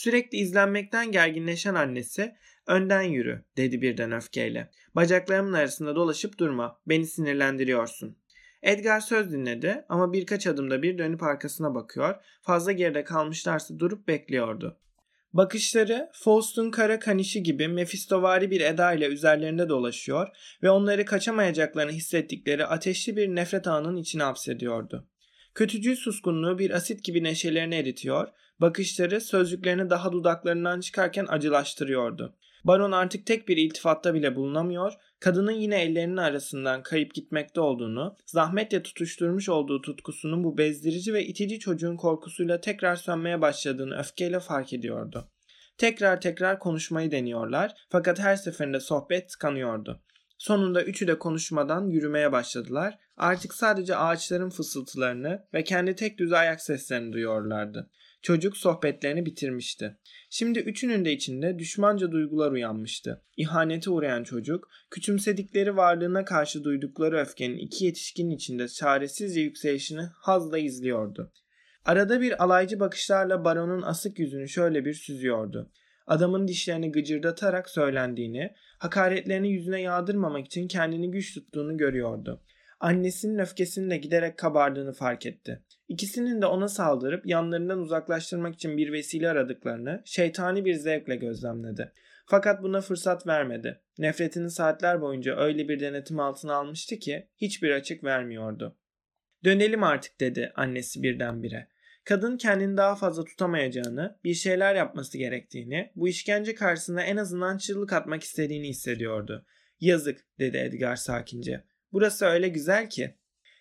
Sürekli izlenmekten gerginleşen annesi önden yürü dedi birden öfkeyle. Bacaklarımın arasında dolaşıp durma beni sinirlendiriyorsun. Edgar söz dinledi ama birkaç adımda bir dönüp arkasına bakıyor. Fazla geride kalmışlarsa durup bekliyordu. Bakışları Faust'un kara kanişi gibi mefistovari bir eda ile üzerlerinde dolaşıyor ve onları kaçamayacaklarını hissettikleri ateşli bir nefret ağının içine hapsediyordu. Kötücül suskunluğu bir asit gibi neşelerini eritiyor, bakışları sözcüklerini daha dudaklarından çıkarken acılaştırıyordu. Baron artık tek bir iltifatta bile bulunamıyor, kadının yine ellerinin arasından kayıp gitmekte olduğunu, zahmetle tutuşturmuş olduğu tutkusunun bu bezdirici ve itici çocuğun korkusuyla tekrar sönmeye başladığını öfkeyle fark ediyordu. Tekrar tekrar konuşmayı deniyorlar fakat her seferinde sohbet tıkanıyordu. Sonunda üçü de konuşmadan yürümeye başladılar. Artık sadece ağaçların fısıltılarını ve kendi tek düz ayak seslerini duyuyorlardı. Çocuk sohbetlerini bitirmişti. Şimdi üçünün de içinde düşmanca duygular uyanmıştı. İhanete uğrayan çocuk, küçümsedikleri varlığına karşı duydukları öfkenin iki yetişkinin içinde çaresizce yükselişini hazla izliyordu. Arada bir alaycı bakışlarla baronun asık yüzünü şöyle bir süzüyordu. Adamın dişlerini gıcırdatarak söylendiğini, hakaretlerini yüzüne yağdırmamak için kendini güç tuttuğunu görüyordu. Annesinin öfkesinin de giderek kabardığını fark etti. İkisinin de ona saldırıp yanlarından uzaklaştırmak için bir vesile aradıklarını şeytani bir zevkle gözlemledi. Fakat buna fırsat vermedi. Nefretini saatler boyunca öyle bir denetim altına almıştı ki hiçbir açık vermiyordu. Dönelim artık dedi annesi birdenbire. Kadın kendini daha fazla tutamayacağını, bir şeyler yapması gerektiğini, bu işkence karşısında en azından çığlık atmak istediğini hissediyordu. Yazık dedi Edgar sakince. Burası öyle güzel ki.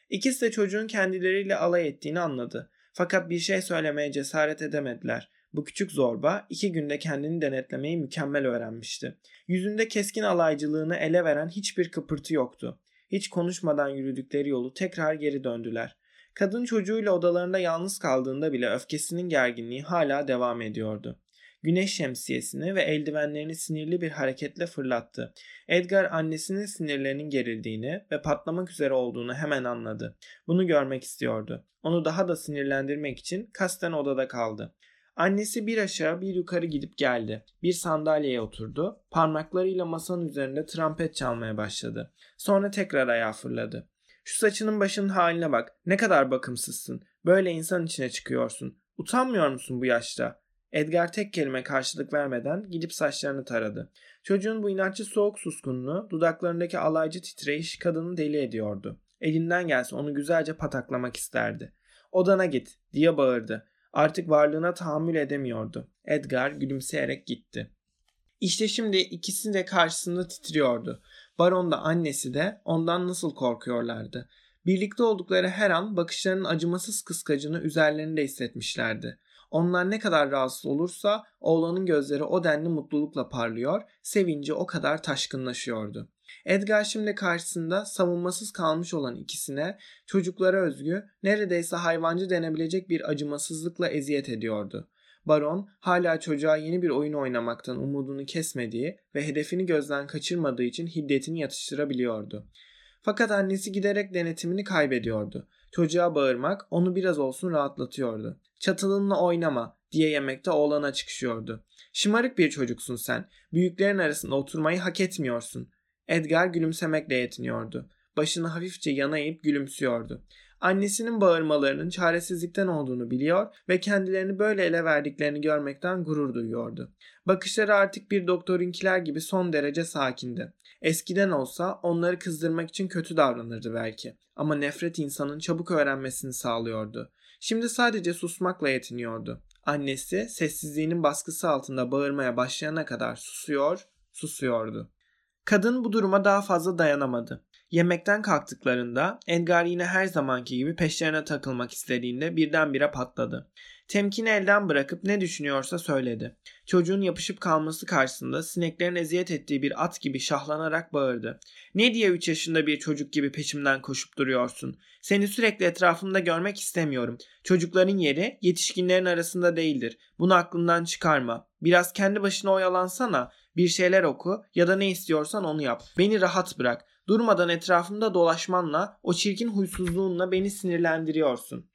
İkisi de çocuğun kendileriyle alay ettiğini anladı. Fakat bir şey söylemeye cesaret edemediler. Bu küçük zorba iki günde kendini denetlemeyi mükemmel öğrenmişti. Yüzünde keskin alaycılığını ele veren hiçbir kıpırtı yoktu. Hiç konuşmadan yürüdükleri yolu tekrar geri döndüler. Kadın çocuğuyla odalarında yalnız kaldığında bile öfkesinin gerginliği hala devam ediyordu. Güneş şemsiyesini ve eldivenlerini sinirli bir hareketle fırlattı. Edgar annesinin sinirlerinin gerildiğini ve patlamak üzere olduğunu hemen anladı. Bunu görmek istiyordu. Onu daha da sinirlendirmek için kasten odada kaldı. Annesi bir aşağı bir yukarı gidip geldi. Bir sandalyeye oturdu. Parmaklarıyla masanın üzerinde trompet çalmaya başladı. Sonra tekrar ayağa fırladı. Şu saçının başının haline bak. Ne kadar bakımsızsın. Böyle insan içine çıkıyorsun. Utanmıyor musun bu yaşta? Edgar tek kelime karşılık vermeden gidip saçlarını taradı. Çocuğun bu inatçı soğuk suskunluğu, dudaklarındaki alaycı titreyiş kadını deli ediyordu. Elinden gelse onu güzelce pataklamak isterdi. Odana git diye bağırdı. Artık varlığına tahammül edemiyordu. Edgar gülümseyerek gitti. İşte şimdi ikisi de karşısında titriyordu. Baron da annesi de ondan nasıl korkuyorlardı. Birlikte oldukları her an bakışlarının acımasız kıskacını üzerlerinde hissetmişlerdi. Onlar ne kadar rahatsız olursa oğlanın gözleri o denli mutlulukla parlıyor, sevinci o kadar taşkınlaşıyordu. Edgar şimdi karşısında savunmasız kalmış olan ikisine çocuklara özgü neredeyse hayvancı denebilecek bir acımasızlıkla eziyet ediyordu. Baron hala çocuğa yeni bir oyun oynamaktan umudunu kesmediği ve hedefini gözden kaçırmadığı için hiddetini yatıştırabiliyordu. Fakat annesi giderek denetimini kaybediyordu. Çocuğa bağırmak onu biraz olsun rahatlatıyordu. Çatılınla oynama diye yemekte oğlana çıkışıyordu. Şımarık bir çocuksun sen. Büyüklerin arasında oturmayı hak etmiyorsun. Edgar gülümsemekle yetiniyordu. Başını hafifçe yana eğip gülümsüyordu. Annesinin bağırmalarının çaresizlikten olduğunu biliyor ve kendilerini böyle ele verdiklerini görmekten gurur duyuyordu. Bakışları artık bir doktorinkiler gibi son derece sakindi. Eskiden olsa onları kızdırmak için kötü davranırdı belki. Ama nefret insanın çabuk öğrenmesini sağlıyordu. Şimdi sadece susmakla yetiniyordu. Annesi sessizliğinin baskısı altında bağırmaya başlayana kadar susuyor, susuyordu. Kadın bu duruma daha fazla dayanamadı. Yemekten kalktıklarında Edgar yine her zamanki gibi peşlerine takılmak istediğinde birdenbire patladı. Temkini elden bırakıp ne düşünüyorsa söyledi. Çocuğun yapışıp kalması karşısında sineklerin eziyet ettiği bir at gibi şahlanarak bağırdı. Ne diye 3 yaşında bir çocuk gibi peşimden koşup duruyorsun? Seni sürekli etrafımda görmek istemiyorum. Çocukların yeri yetişkinlerin arasında değildir. Bunu aklından çıkarma. Biraz kendi başına oyalansana. Bir şeyler oku ya da ne istiyorsan onu yap. Beni rahat bırak. Durmadan etrafımda dolaşmanla, o çirkin huysuzluğunla beni sinirlendiriyorsun.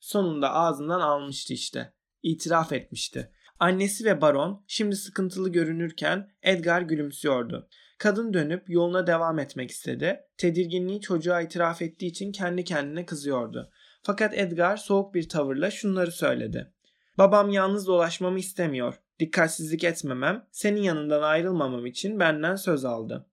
Sonunda ağzından almıştı işte. İtiraf etmişti. Annesi ve baron şimdi sıkıntılı görünürken Edgar gülümsüyordu. Kadın dönüp yoluna devam etmek istedi. Tedirginliği çocuğa itiraf ettiği için kendi kendine kızıyordu. Fakat Edgar soğuk bir tavırla şunları söyledi. Babam yalnız dolaşmamı istemiyor. Dikkatsizlik etmemem, senin yanından ayrılmamam için benden söz aldı.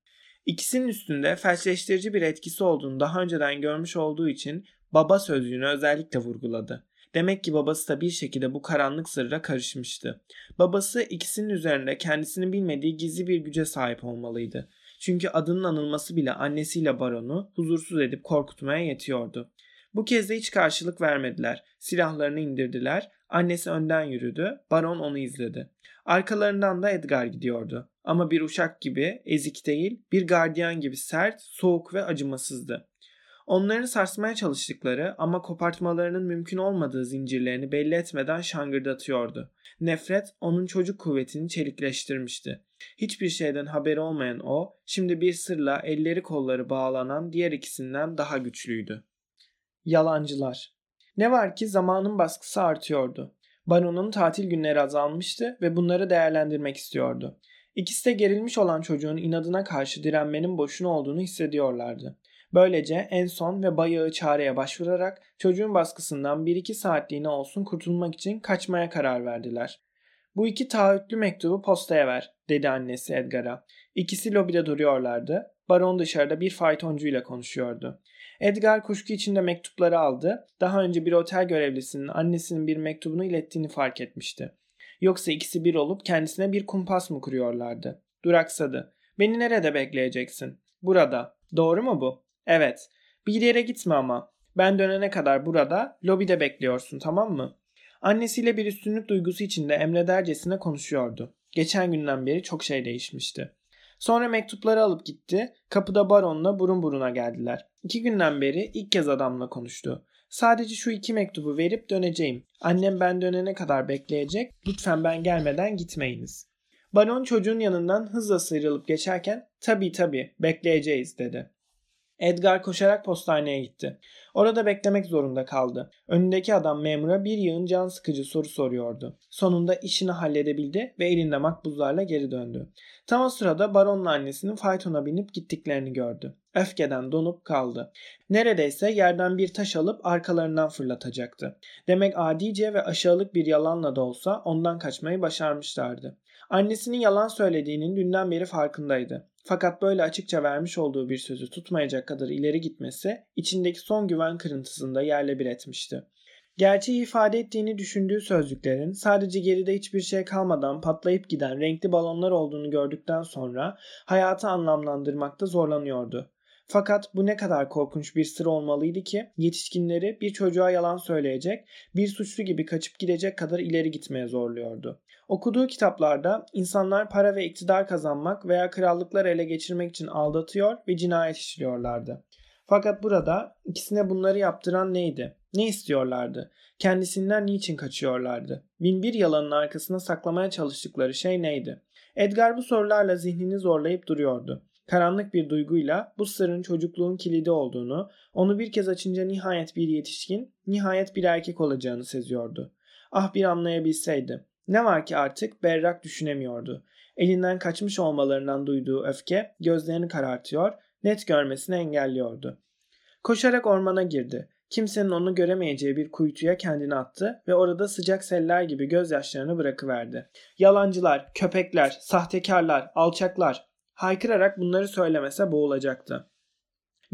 İkisinin üstünde felçleştirici bir etkisi olduğunu daha önceden görmüş olduğu için baba sözcüğünü özellikle vurguladı. Demek ki babası da bir şekilde bu karanlık sırra karışmıştı. Babası ikisinin üzerinde kendisini bilmediği gizli bir güce sahip olmalıydı. Çünkü adının anılması bile annesiyle baronu huzursuz edip korkutmaya yetiyordu. Bu kez de hiç karşılık vermediler. Silahlarını indirdiler. Annesi önden yürüdü. Baron onu izledi. Arkalarından da Edgar gidiyordu. Ama bir uşak gibi ezik değil, bir gardiyan gibi sert, soğuk ve acımasızdı. Onların sarsmaya çalıştıkları ama kopartmalarının mümkün olmadığı zincirlerini belli etmeden şangırdatıyordu. Nefret onun çocuk kuvvetini çelikleştirmişti. Hiçbir şeyden haberi olmayan o, şimdi bir sırla elleri kolları bağlanan diğer ikisinden daha güçlüydü. Yalancılar. Ne var ki zamanın baskısı artıyordu. Baron'un tatil günleri azalmıştı ve bunları değerlendirmek istiyordu. İkisi de gerilmiş olan çocuğun inadına karşı direnmenin boşuna olduğunu hissediyorlardı. Böylece en son ve bayağı çareye başvurarak çocuğun baskısından 1-2 saatliğine olsun kurtulmak için kaçmaya karar verdiler. Bu iki taahhütlü mektubu postaya ver, dedi annesi Edgar'a. İkisi lobide duruyorlardı. Baron dışarıda bir faytoncuyla konuşuyordu. Edgar kuşku içinde mektupları aldı. Daha önce bir otel görevlisinin annesinin bir mektubunu ilettiğini fark etmişti. Yoksa ikisi bir olup kendisine bir kumpas mı kuruyorlardı? Duraksadı. Beni nerede bekleyeceksin? Burada. Doğru mu bu? Evet. Bir yere gitme ama. Ben dönene kadar burada, lobide bekliyorsun tamam mı? Annesiyle bir üstünlük duygusu içinde emredercesine konuşuyordu. Geçen günden beri çok şey değişmişti. Sonra mektupları alıp gitti. Kapıda baronla burun buruna geldiler. İki günden beri ilk kez adamla konuştu. Sadece şu iki mektubu verip döneceğim. Annem ben dönene kadar bekleyecek. Lütfen ben gelmeden gitmeyiniz. Baron çocuğun yanından hızla sıyrılıp geçerken tabii tabii bekleyeceğiz dedi. Edgar koşarak postaneye gitti. Orada beklemek zorunda kaldı. Önündeki adam memura bir yığın can sıkıcı soru soruyordu. Sonunda işini halledebildi ve elinde makbuzlarla geri döndü. Tam o sırada baronla annesinin faytona binip gittiklerini gördü. Öfkeden donup kaldı. Neredeyse yerden bir taş alıp arkalarından fırlatacaktı. Demek adice ve aşağılık bir yalanla da olsa ondan kaçmayı başarmışlardı. Annesinin yalan söylediğinin dünden beri farkındaydı. Fakat böyle açıkça vermiş olduğu bir sözü tutmayacak kadar ileri gitmesi içindeki son güven kırıntısında yerle bir etmişti. Gerçeği ifade ettiğini düşündüğü sözcüklerin sadece geride hiçbir şey kalmadan patlayıp giden renkli balonlar olduğunu gördükten sonra hayatı anlamlandırmakta zorlanıyordu. Fakat bu ne kadar korkunç bir sır olmalıydı ki yetişkinleri bir çocuğa yalan söyleyecek, bir suçlu gibi kaçıp gidecek kadar ileri gitmeye zorluyordu. Okuduğu kitaplarda insanlar para ve iktidar kazanmak veya krallıkları ele geçirmek için aldatıyor ve cinayet işliyorlardı. Fakat burada ikisine bunları yaptıran neydi? Ne istiyorlardı? Kendisinden niçin kaçıyorlardı? Bin bir yalanın arkasına saklamaya çalıştıkları şey neydi? Edgar bu sorularla zihnini zorlayıp duruyordu. Karanlık bir duyguyla bu sırrın çocukluğun kilidi olduğunu, onu bir kez açınca nihayet bir yetişkin, nihayet bir erkek olacağını seziyordu. Ah bir anlayabilseydi. Ne var ki artık berrak düşünemiyordu. Elinden kaçmış olmalarından duyduğu öfke gözlerini karartıyor, net görmesini engelliyordu. Koşarak ormana girdi. Kimsenin onu göremeyeceği bir kuytuya kendini attı ve orada sıcak seller gibi gözyaşlarını bırakıverdi. Yalancılar, köpekler, sahtekarlar, alçaklar haykırarak bunları söylemese boğulacaktı.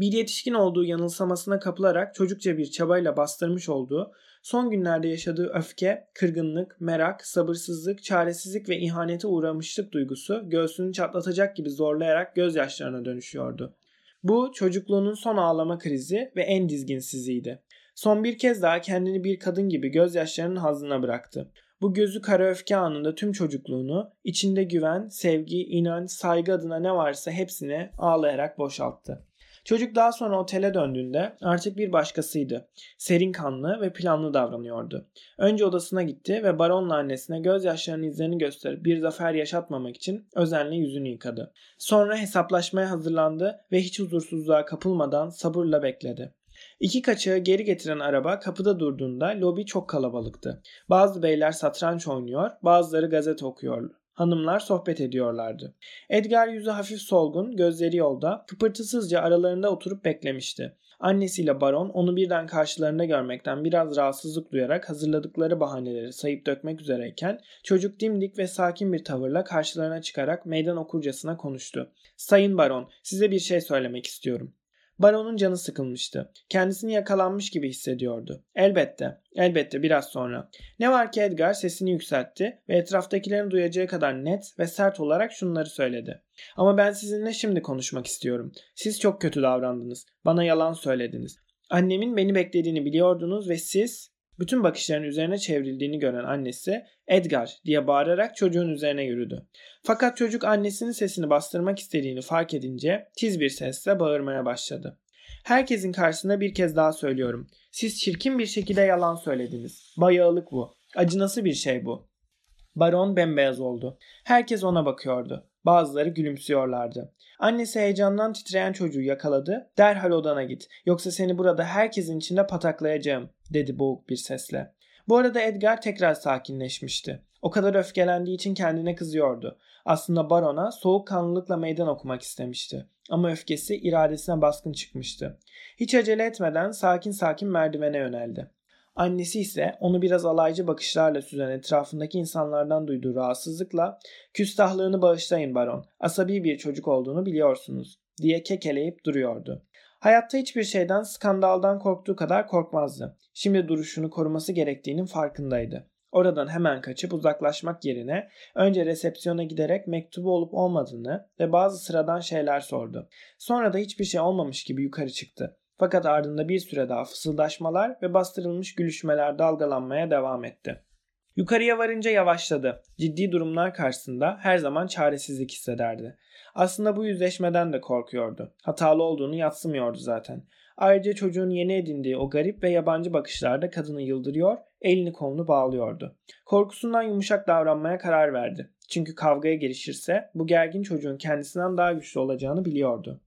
Bir yetişkin olduğu yanılsamasına kapılarak çocukça bir çabayla bastırmış olduğu son günlerde yaşadığı öfke, kırgınlık, merak, sabırsızlık, çaresizlik ve ihanete uğramışlık duygusu göğsünü çatlatacak gibi zorlayarak gözyaşlarına dönüşüyordu. Bu çocukluğunun son ağlama krizi ve en dizginsiziydi. Son bir kez daha kendini bir kadın gibi gözyaşlarının hazına bıraktı. Bu gözü kara öfke anında tüm çocukluğunu, içinde güven, sevgi, inanç, saygı adına ne varsa hepsini ağlayarak boşalttı. Çocuk daha sonra otele döndüğünde artık bir başkasıydı. Serin kanlı ve planlı davranıyordu. Önce odasına gitti ve baronla annesine gözyaşlarının izlerini gösterip bir zafer yaşatmamak için özenle yüzünü yıkadı. Sonra hesaplaşmaya hazırlandı ve hiç huzursuzluğa kapılmadan sabırla bekledi. İki kaçağı geri getiren araba kapıda durduğunda lobi çok kalabalıktı. Bazı beyler satranç oynuyor, bazıları gazete okuyor. Hanımlar sohbet ediyorlardı. Edgar yüzü hafif solgun, gözleri yolda, kıpırtısızca aralarında oturup beklemişti. Annesiyle baron onu birden karşılarında görmekten biraz rahatsızlık duyarak hazırladıkları bahaneleri sayıp dökmek üzereyken çocuk dimdik ve sakin bir tavırla karşılarına çıkarak meydan okurcasına konuştu. Sayın baron size bir şey söylemek istiyorum. Baron'un canı sıkılmıştı. Kendisini yakalanmış gibi hissediyordu. Elbette, elbette biraz sonra. Ne var ki Edgar sesini yükseltti ve etraftakilerin duyacağı kadar net ve sert olarak şunları söyledi. Ama ben sizinle şimdi konuşmak istiyorum. Siz çok kötü davrandınız. Bana yalan söylediniz. Annemin beni beklediğini biliyordunuz ve siz bütün bakışların üzerine çevrildiğini gören annesi Edgar diye bağırarak çocuğun üzerine yürüdü. Fakat çocuk annesinin sesini bastırmak istediğini fark edince tiz bir sesle bağırmaya başladı. Herkesin karşısında bir kez daha söylüyorum. Siz çirkin bir şekilde yalan söylediniz. Bayağılık bu. Acınası bir şey bu. Baron bembeyaz oldu. Herkes ona bakıyordu. Bazıları gülümsüyorlardı. Annesi heyecandan titreyen çocuğu yakaladı. Derhal odana git. Yoksa seni burada herkesin içinde pataklayacağım dedi boğuk bir sesle. Bu arada Edgar tekrar sakinleşmişti. O kadar öfkelendiği için kendine kızıyordu. Aslında barona soğukkanlılıkla meydan okumak istemişti. Ama öfkesi iradesine baskın çıkmıştı. Hiç acele etmeden sakin sakin merdivene yöneldi. Annesi ise onu biraz alaycı bakışlarla süzen etrafındaki insanlardan duyduğu rahatsızlıkla küstahlığını bağışlayın baron, asabi bir çocuk olduğunu biliyorsunuz diye kekeleyip duruyordu. Hayatta hiçbir şeyden skandaldan korktuğu kadar korkmazdı. Şimdi duruşunu koruması gerektiğinin farkındaydı. Oradan hemen kaçıp uzaklaşmak yerine önce resepsiyona giderek mektubu olup olmadığını ve bazı sıradan şeyler sordu. Sonra da hiçbir şey olmamış gibi yukarı çıktı. Fakat ardında bir süre daha fısıldaşmalar ve bastırılmış gülüşmeler dalgalanmaya devam etti. Yukarıya varınca yavaşladı. Ciddi durumlar karşısında her zaman çaresizlik hissederdi. Aslında bu yüzleşmeden de korkuyordu. Hatalı olduğunu yatsımıyordu zaten. Ayrıca çocuğun yeni edindiği o garip ve yabancı bakışlarda kadını yıldırıyor, elini kolunu bağlıyordu. Korkusundan yumuşak davranmaya karar verdi. Çünkü kavgaya girişirse bu gergin çocuğun kendisinden daha güçlü olacağını biliyordu.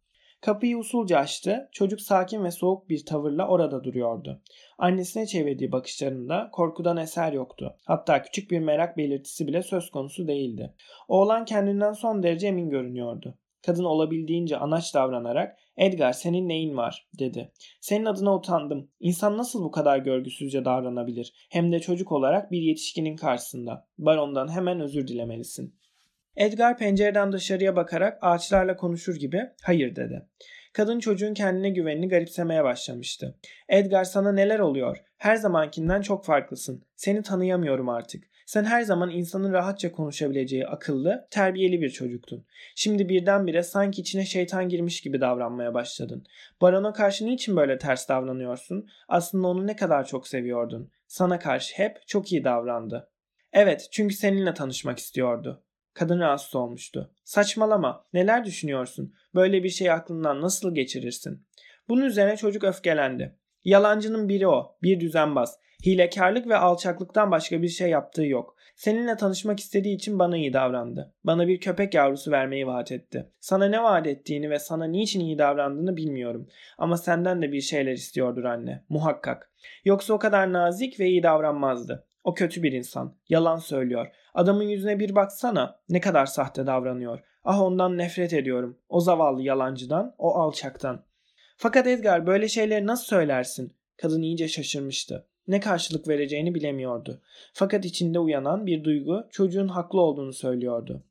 Kapıyı usulca açtı. Çocuk sakin ve soğuk bir tavırla orada duruyordu. Annesine çevirdiği bakışlarında korkudan eser yoktu. Hatta küçük bir merak belirtisi bile söz konusu değildi. Oğlan kendinden son derece emin görünüyordu. Kadın olabildiğince anaç davranarak Edgar senin neyin var dedi. Senin adına utandım. İnsan nasıl bu kadar görgüsüzce davranabilir? Hem de çocuk olarak bir yetişkinin karşısında. Barondan hemen özür dilemelisin. Edgar pencereden dışarıya bakarak ağaçlarla konuşur gibi hayır dedi. Kadın çocuğun kendine güvenini garipsemeye başlamıştı. Edgar sana neler oluyor? Her zamankinden çok farklısın. Seni tanıyamıyorum artık. Sen her zaman insanın rahatça konuşabileceği akıllı, terbiyeli bir çocuktun. Şimdi birdenbire sanki içine şeytan girmiş gibi davranmaya başladın. Barona karşı niçin böyle ters davranıyorsun? Aslında onu ne kadar çok seviyordun. Sana karşı hep çok iyi davrandı. Evet, çünkü seninle tanışmak istiyordu. Kadın rahatsız olmuştu. Saçmalama. Neler düşünüyorsun? Böyle bir şey aklından nasıl geçirirsin? Bunun üzerine çocuk öfkelendi. Yalancının biri o. Bir düzenbaz. Hilekarlık ve alçaklıktan başka bir şey yaptığı yok. Seninle tanışmak istediği için bana iyi davrandı. Bana bir köpek yavrusu vermeyi vaat etti. Sana ne vaat ettiğini ve sana niçin iyi davrandığını bilmiyorum. Ama senden de bir şeyler istiyordur anne. Muhakkak. Yoksa o kadar nazik ve iyi davranmazdı. O kötü bir insan. Yalan söylüyor. Adamın yüzüne bir baksana. Ne kadar sahte davranıyor. Ah ondan nefret ediyorum. O zavallı yalancıdan, o alçaktan. Fakat Edgar böyle şeyleri nasıl söylersin? Kadın iyice şaşırmıştı. Ne karşılık vereceğini bilemiyordu. Fakat içinde uyanan bir duygu çocuğun haklı olduğunu söylüyordu.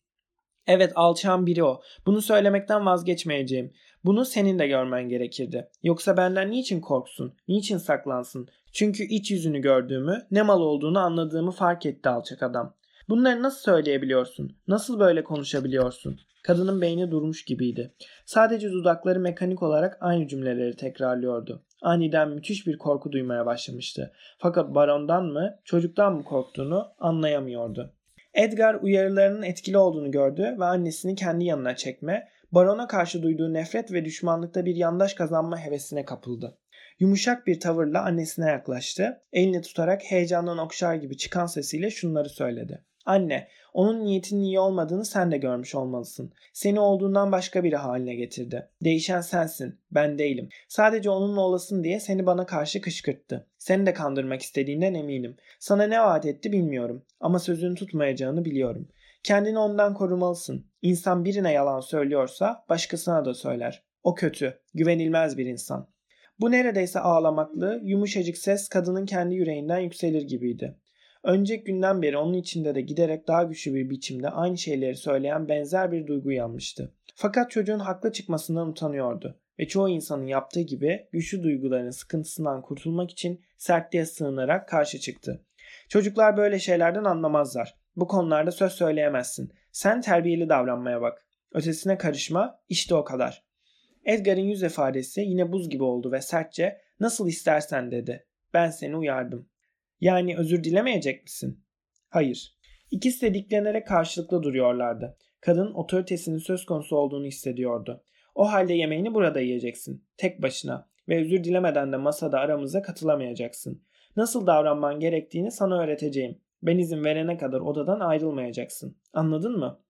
Evet alçağın biri o. Bunu söylemekten vazgeçmeyeceğim. Bunu senin de görmen gerekirdi. Yoksa benden niçin korksun? Niçin saklansın? Çünkü iç yüzünü gördüğümü, ne mal olduğunu anladığımı fark etti alçak adam. Bunları nasıl söyleyebiliyorsun? Nasıl böyle konuşabiliyorsun? Kadının beyni durmuş gibiydi. Sadece dudakları mekanik olarak aynı cümleleri tekrarlıyordu. Aniden müthiş bir korku duymaya başlamıştı. Fakat barondan mı, çocuktan mı korktuğunu anlayamıyordu. Edgar uyarılarının etkili olduğunu gördü ve annesini kendi yanına çekme, barona karşı duyduğu nefret ve düşmanlıkta bir yandaş kazanma hevesine kapıldı. Yumuşak bir tavırla annesine yaklaştı. Elini tutarak heyecandan okşar gibi çıkan sesiyle şunları söyledi. Anne, Onun niyetinin iyi olmadığını sen de görmüş olmalısın. Seni olduğundan başka biri haline getirdi. Değişen sensin, ben değilim. Sadece onunla olasın diye seni bana karşı kışkırttı. Seni de kandırmak istediğinden eminim. Sana ne vaat etti bilmiyorum ama sözünü tutmayacağını biliyorum. Kendini ondan korumalısın. İnsan birine yalan söylüyorsa başkasına da söyler. O kötü, güvenilmez bir insan. Bu neredeyse ağlamaklı, yumuşacık ses kadının kendi yüreğinden yükselir gibiydi. Önceki günden beri onun içinde de giderek daha güçlü bir biçimde aynı şeyleri söyleyen benzer bir duygu yanmıştı. Fakat çocuğun haklı çıkmasından utanıyordu ve çoğu insanın yaptığı gibi güçlü duyguların sıkıntısından kurtulmak için sertliğe sığınarak karşı çıktı. Çocuklar böyle şeylerden anlamazlar. Bu konularda söz söyleyemezsin. Sen terbiyeli davranmaya bak. Ötesine karışma, işte o kadar. Edgar'ın yüz ifadesi yine buz gibi oldu ve sertçe nasıl istersen dedi. Ben seni uyardım. Yani özür dilemeyecek misin? Hayır. İkisi de diklenerek karşılıklı duruyorlardı. Kadın otoritesinin söz konusu olduğunu hissediyordu. O halde yemeğini burada yiyeceksin. Tek başına. Ve özür dilemeden de masada aramıza katılamayacaksın. Nasıl davranman gerektiğini sana öğreteceğim. Ben izin verene kadar odadan ayrılmayacaksın. Anladın mı?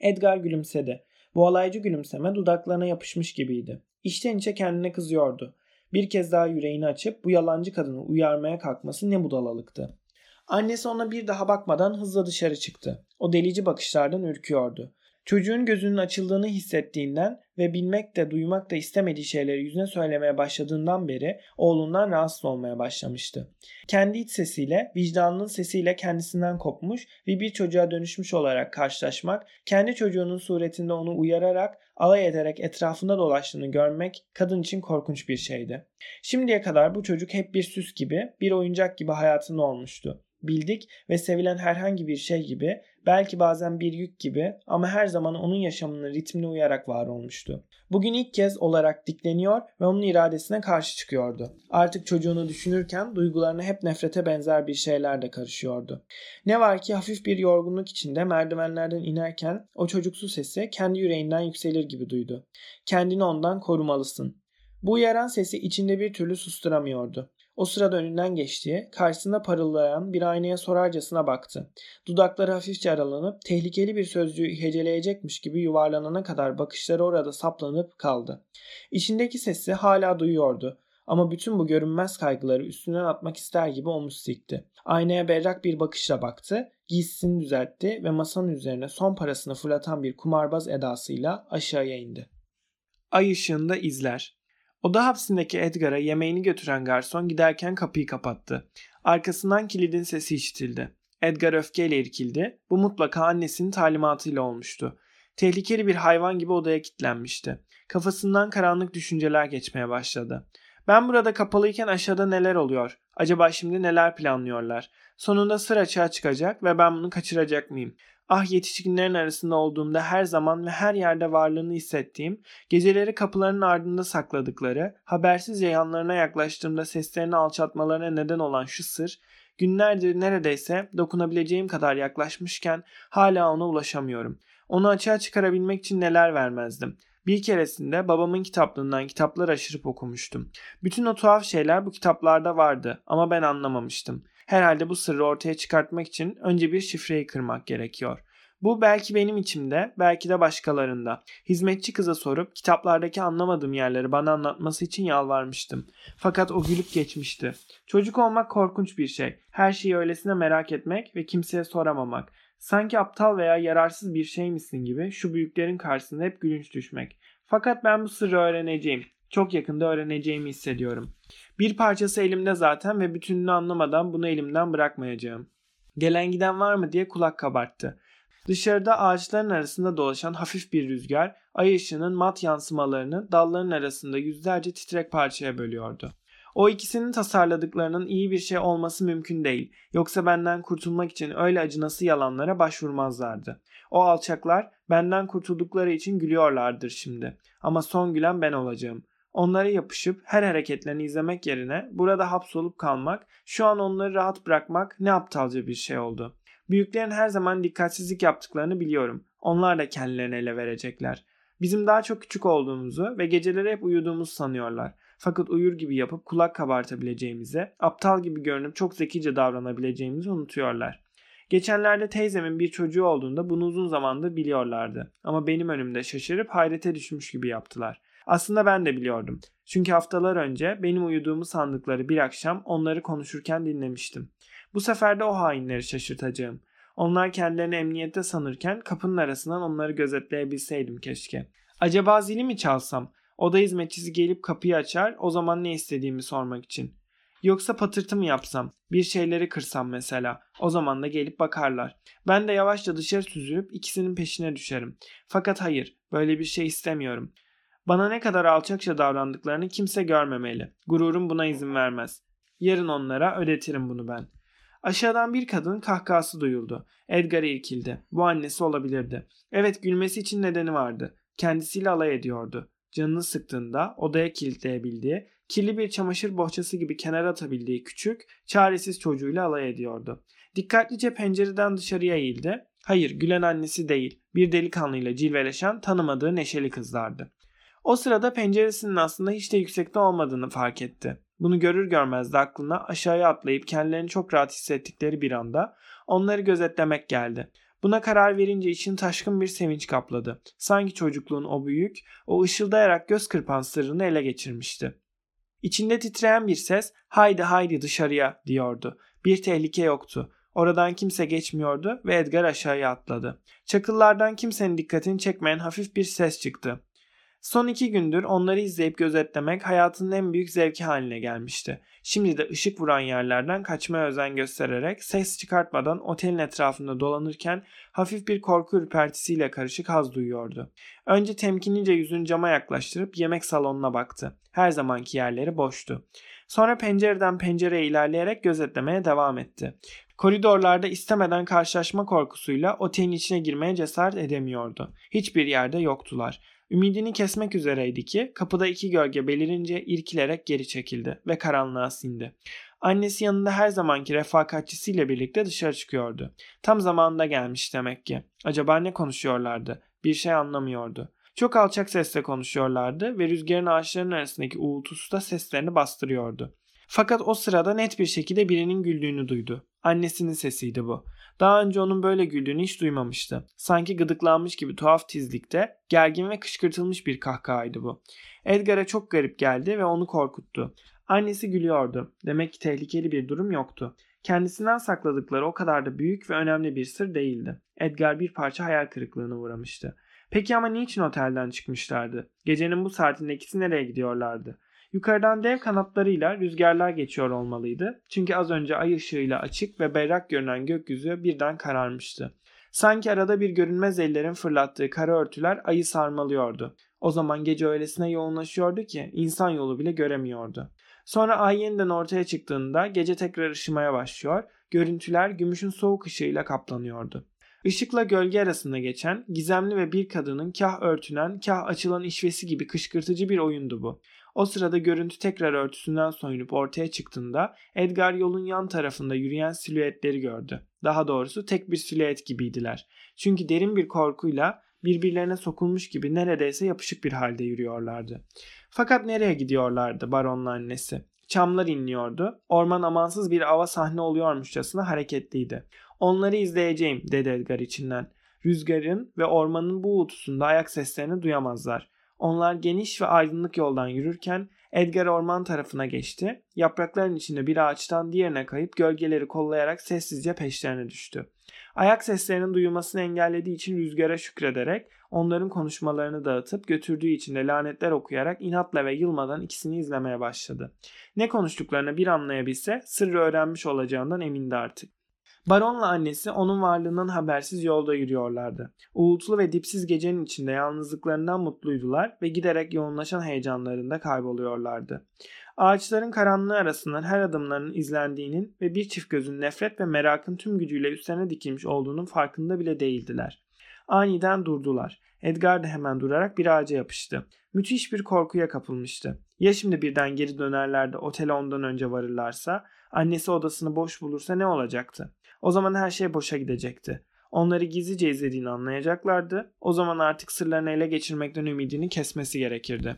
Edgar gülümsedi. Bu alaycı gülümseme dudaklarına yapışmış gibiydi. İçten içe kendine kızıyordu. Bir kez daha yüreğini açıp bu yalancı kadını uyarmaya kalkması ne budalalıktı. Annesi ona bir daha bakmadan hızla dışarı çıktı. O delici bakışlardan ürküyordu. Çocuğun gözünün açıldığını hissettiğinden ve bilmek de duymak da istemediği şeyleri yüzüne söylemeye başladığından beri oğlundan rahatsız olmaya başlamıştı. Kendi iç sesiyle, vicdanının sesiyle kendisinden kopmuş ve bir çocuğa dönüşmüş olarak karşılaşmak, kendi çocuğunun suretinde onu uyararak, alay ederek etrafında dolaştığını görmek kadın için korkunç bir şeydi. Şimdiye kadar bu çocuk hep bir süs gibi, bir oyuncak gibi hayatında olmuştu bildik ve sevilen herhangi bir şey gibi, belki bazen bir yük gibi ama her zaman onun yaşamının ritmine uyarak var olmuştu. Bugün ilk kez olarak dikleniyor ve onun iradesine karşı çıkıyordu. Artık çocuğunu düşünürken duygularına hep nefrete benzer bir şeyler de karışıyordu. Ne var ki hafif bir yorgunluk içinde merdivenlerden inerken o çocuksu sesi kendi yüreğinden yükselir gibi duydu. Kendini ondan korumalısın. Bu uyaran sesi içinde bir türlü susturamıyordu. O sırada önünden geçti, karşısında parıldayan bir aynaya sorarcasına baktı. Dudakları hafifçe aralanıp tehlikeli bir sözcüğü heceleyecekmiş gibi yuvarlanana kadar bakışları orada saplanıp kaldı. İçindeki sesi hala duyuyordu. Ama bütün bu görünmez kaygıları üstünden atmak ister gibi omuz sikti. Aynaya berrak bir bakışla baktı, giysisini düzeltti ve masanın üzerine son parasını fırlatan bir kumarbaz edasıyla aşağıya indi. Ay ışığında izler. Oda hapsindeki Edgar'a yemeğini götüren garson giderken kapıyı kapattı. Arkasından kilidin sesi işitildi. Edgar öfkeyle irkildi. Bu mutlaka annesinin talimatıyla olmuştu. Tehlikeli bir hayvan gibi odaya kilitlenmişti. Kafasından karanlık düşünceler geçmeye başladı. Ben burada kapalıyken aşağıda neler oluyor? Acaba şimdi neler planlıyorlar? Sonunda sır açığa çıkacak ve ben bunu kaçıracak mıyım? Ah yetişkinlerin arasında olduğumda her zaman ve her yerde varlığını hissettiğim, geceleri kapılarının ardında sakladıkları, habersizce yanlarına yaklaştığımda seslerini alçaltmalarına neden olan şu sır, günlerdir neredeyse dokunabileceğim kadar yaklaşmışken hala ona ulaşamıyorum. Onu açığa çıkarabilmek için neler vermezdim. Bir keresinde babamın kitaplığından kitaplar aşırıp okumuştum. Bütün o tuhaf şeyler bu kitaplarda vardı ama ben anlamamıştım. Herhalde bu sırrı ortaya çıkartmak için önce bir şifreyi kırmak gerekiyor. Bu belki benim içimde, belki de başkalarında. Hizmetçi kıza sorup kitaplardaki anlamadığım yerleri bana anlatması için yalvarmıştım. Fakat o gülüp geçmişti. Çocuk olmak korkunç bir şey. Her şeyi öylesine merak etmek ve kimseye soramamak. Sanki aptal veya yararsız bir şey misin gibi şu büyüklerin karşısında hep gülünç düşmek. Fakat ben bu sırrı öğreneceğim. Çok yakında öğreneceğimi hissediyorum. Bir parçası elimde zaten ve bütününü anlamadan bunu elimden bırakmayacağım. Gelen giden var mı diye kulak kabarttı. Dışarıda ağaçların arasında dolaşan hafif bir rüzgar ay ışığının mat yansımalarını dalların arasında yüzlerce titrek parçaya bölüyordu. O ikisinin tasarladıklarının iyi bir şey olması mümkün değil. Yoksa benden kurtulmak için öyle acınası yalanlara başvurmazlardı. O alçaklar benden kurtuldukları için gülüyorlardır şimdi. Ama son gülen ben olacağım. Onlara yapışıp her hareketlerini izlemek yerine burada hapsolup kalmak, şu an onları rahat bırakmak ne aptalca bir şey oldu. Büyüklerin her zaman dikkatsizlik yaptıklarını biliyorum. Onlar da kendilerini ele verecekler. Bizim daha çok küçük olduğumuzu ve geceleri hep uyuduğumuzu sanıyorlar. Fakat uyur gibi yapıp kulak kabartabileceğimizi, aptal gibi görünüp çok zekice davranabileceğimizi unutuyorlar. Geçenlerde teyzemin bir çocuğu olduğunda bunu uzun zamandır biliyorlardı. Ama benim önümde şaşırıp hayrete düşmüş gibi yaptılar. Aslında ben de biliyordum. Çünkü haftalar önce benim uyuduğumu sandıkları bir akşam onları konuşurken dinlemiştim. Bu sefer de o hainleri şaşırtacağım. Onlar kendilerini emniyette sanırken kapının arasından onları gözetleyebilseydim keşke. Acaba zili mi çalsam? Oda hizmetçisi gelip kapıyı açar o zaman ne istediğimi sormak için. Yoksa patırtı mı yapsam? Bir şeyleri kırsam mesela. O zaman da gelip bakarlar. Ben de yavaşça dışarı süzülüp ikisinin peşine düşerim. Fakat hayır, böyle bir şey istemiyorum. Bana ne kadar alçakça davrandıklarını kimse görmemeli. Gururum buna izin vermez. Yarın onlara ödetirim bunu ben. Aşağıdan bir kadının kahkahası duyuldu. Edgar irkildi. Bu annesi olabilirdi. Evet gülmesi için nedeni vardı. Kendisiyle alay ediyordu. Canını sıktığında odaya kilitleyebildiği, kirli bir çamaşır bohçası gibi kenara atabildiği küçük, çaresiz çocuğuyla alay ediyordu. Dikkatlice pencereden dışarıya eğildi. Hayır, gülen annesi değil, bir delikanlıyla cilveleşen tanımadığı neşeli kızlardı. O sırada penceresinin aslında hiç de yüksekte olmadığını fark etti. Bunu görür görmez de aklına aşağıya atlayıp kendilerini çok rahat hissettikleri bir anda onları gözetlemek geldi. Buna karar verince için taşkın bir sevinç kapladı. Sanki çocukluğun o büyük, o ışıldayarak göz kırpan sırrını ele geçirmişti. İçinde titreyen bir ses haydi haydi dışarıya diyordu. Bir tehlike yoktu. Oradan kimse geçmiyordu ve Edgar aşağıya atladı. Çakıllardan kimsenin dikkatini çekmeyen hafif bir ses çıktı. Son iki gündür onları izleyip gözetlemek hayatının en büyük zevki haline gelmişti. Şimdi de ışık vuran yerlerden kaçmaya özen göstererek ses çıkartmadan otelin etrafında dolanırken hafif bir korku ürpertisiyle karışık haz duyuyordu. Önce temkinlice yüzünü cama yaklaştırıp yemek salonuna baktı. Her zamanki yerleri boştu. Sonra pencereden pencereye ilerleyerek gözetlemeye devam etti. Koridorlarda istemeden karşılaşma korkusuyla otelin içine girmeye cesaret edemiyordu. Hiçbir yerde yoktular. Ümidini kesmek üzereydi ki kapıda iki gölge belirince irkilerek geri çekildi ve karanlığa sindi. Annesi yanında her zamanki refakatçisiyle birlikte dışarı çıkıyordu. Tam zamanında gelmiş demek ki. Acaba ne konuşuyorlardı? Bir şey anlamıyordu. Çok alçak sesle konuşuyorlardı ve rüzgarın ağaçların arasındaki uğultusu da seslerini bastırıyordu. Fakat o sırada net bir şekilde birinin güldüğünü duydu. Annesinin sesiydi bu. Daha önce onun böyle güldüğünü hiç duymamıştı. Sanki gıdıklanmış gibi tuhaf tizlikte, gergin ve kışkırtılmış bir kahkahaydı bu. Edgar'a çok garip geldi ve onu korkuttu. Annesi gülüyordu. Demek ki tehlikeli bir durum yoktu. Kendisinden sakladıkları o kadar da büyük ve önemli bir sır değildi. Edgar bir parça hayal kırıklığına uğramıştı. Peki ama niçin otelden çıkmışlardı? Gecenin bu saatinde ikisi nereye gidiyorlardı? Yukarıdan dev kanatlarıyla rüzgarlar geçiyor olmalıydı. Çünkü az önce ay ışığıyla açık ve berrak görünen gökyüzü birden kararmıştı. Sanki arada bir görünmez ellerin fırlattığı kara örtüler ayı sarmalıyordu. O zaman gece öylesine yoğunlaşıyordu ki insan yolu bile göremiyordu. Sonra ay yeniden ortaya çıktığında gece tekrar ışımaya başlıyor, görüntüler gümüşün soğuk ışığıyla kaplanıyordu. Işıkla gölge arasında geçen, gizemli ve bir kadının kah örtünen, kah açılan işvesi gibi kışkırtıcı bir oyundu bu. O sırada görüntü tekrar örtüsünden soyunup ortaya çıktığında Edgar yolun yan tarafında yürüyen silüetleri gördü. Daha doğrusu tek bir silüet gibiydiler. Çünkü derin bir korkuyla birbirlerine sokulmuş gibi neredeyse yapışık bir halde yürüyorlardı. Fakat nereye gidiyorlardı baronla annesi? Çamlar inliyordu. Orman amansız bir ava sahne oluyormuşçasına hareketliydi. Onları izleyeceğim dedi Edgar içinden. Rüzgarın ve ormanın bu uğultusunda ayak seslerini duyamazlar. Onlar geniş ve aydınlık yoldan yürürken Edgar orman tarafına geçti. Yaprakların içinde bir ağaçtan diğerine kayıp gölgeleri kollayarak sessizce peşlerine düştü. Ayak seslerinin duyulmasını engellediği için rüzgara şükrederek onların konuşmalarını dağıtıp götürdüğü için de lanetler okuyarak inatla ve yılmadan ikisini izlemeye başladı. Ne konuştuklarını bir anlayabilse sırrı öğrenmiş olacağından emindi artık. Baronla annesi onun varlığından habersiz yolda yürüyorlardı. Uğultulu ve dipsiz gecenin içinde yalnızlıklarından mutluydular ve giderek yoğunlaşan heyecanlarında kayboluyorlardı. Ağaçların karanlığı arasından her adımlarının izlendiğinin ve bir çift gözün nefret ve merakın tüm gücüyle üstlerine dikilmiş olduğunun farkında bile değildiler. Aniden durdular. Edgar da hemen durarak bir ağaca yapıştı. Müthiş bir korkuya kapılmıştı. Ya şimdi birden geri dönerler de otele ondan önce varırlarsa, annesi odasını boş bulursa ne olacaktı? O zaman her şey boşa gidecekti. Onları gizlice izlediğini anlayacaklardı. O zaman artık sırlarını ele geçirmekten ümidini kesmesi gerekirdi.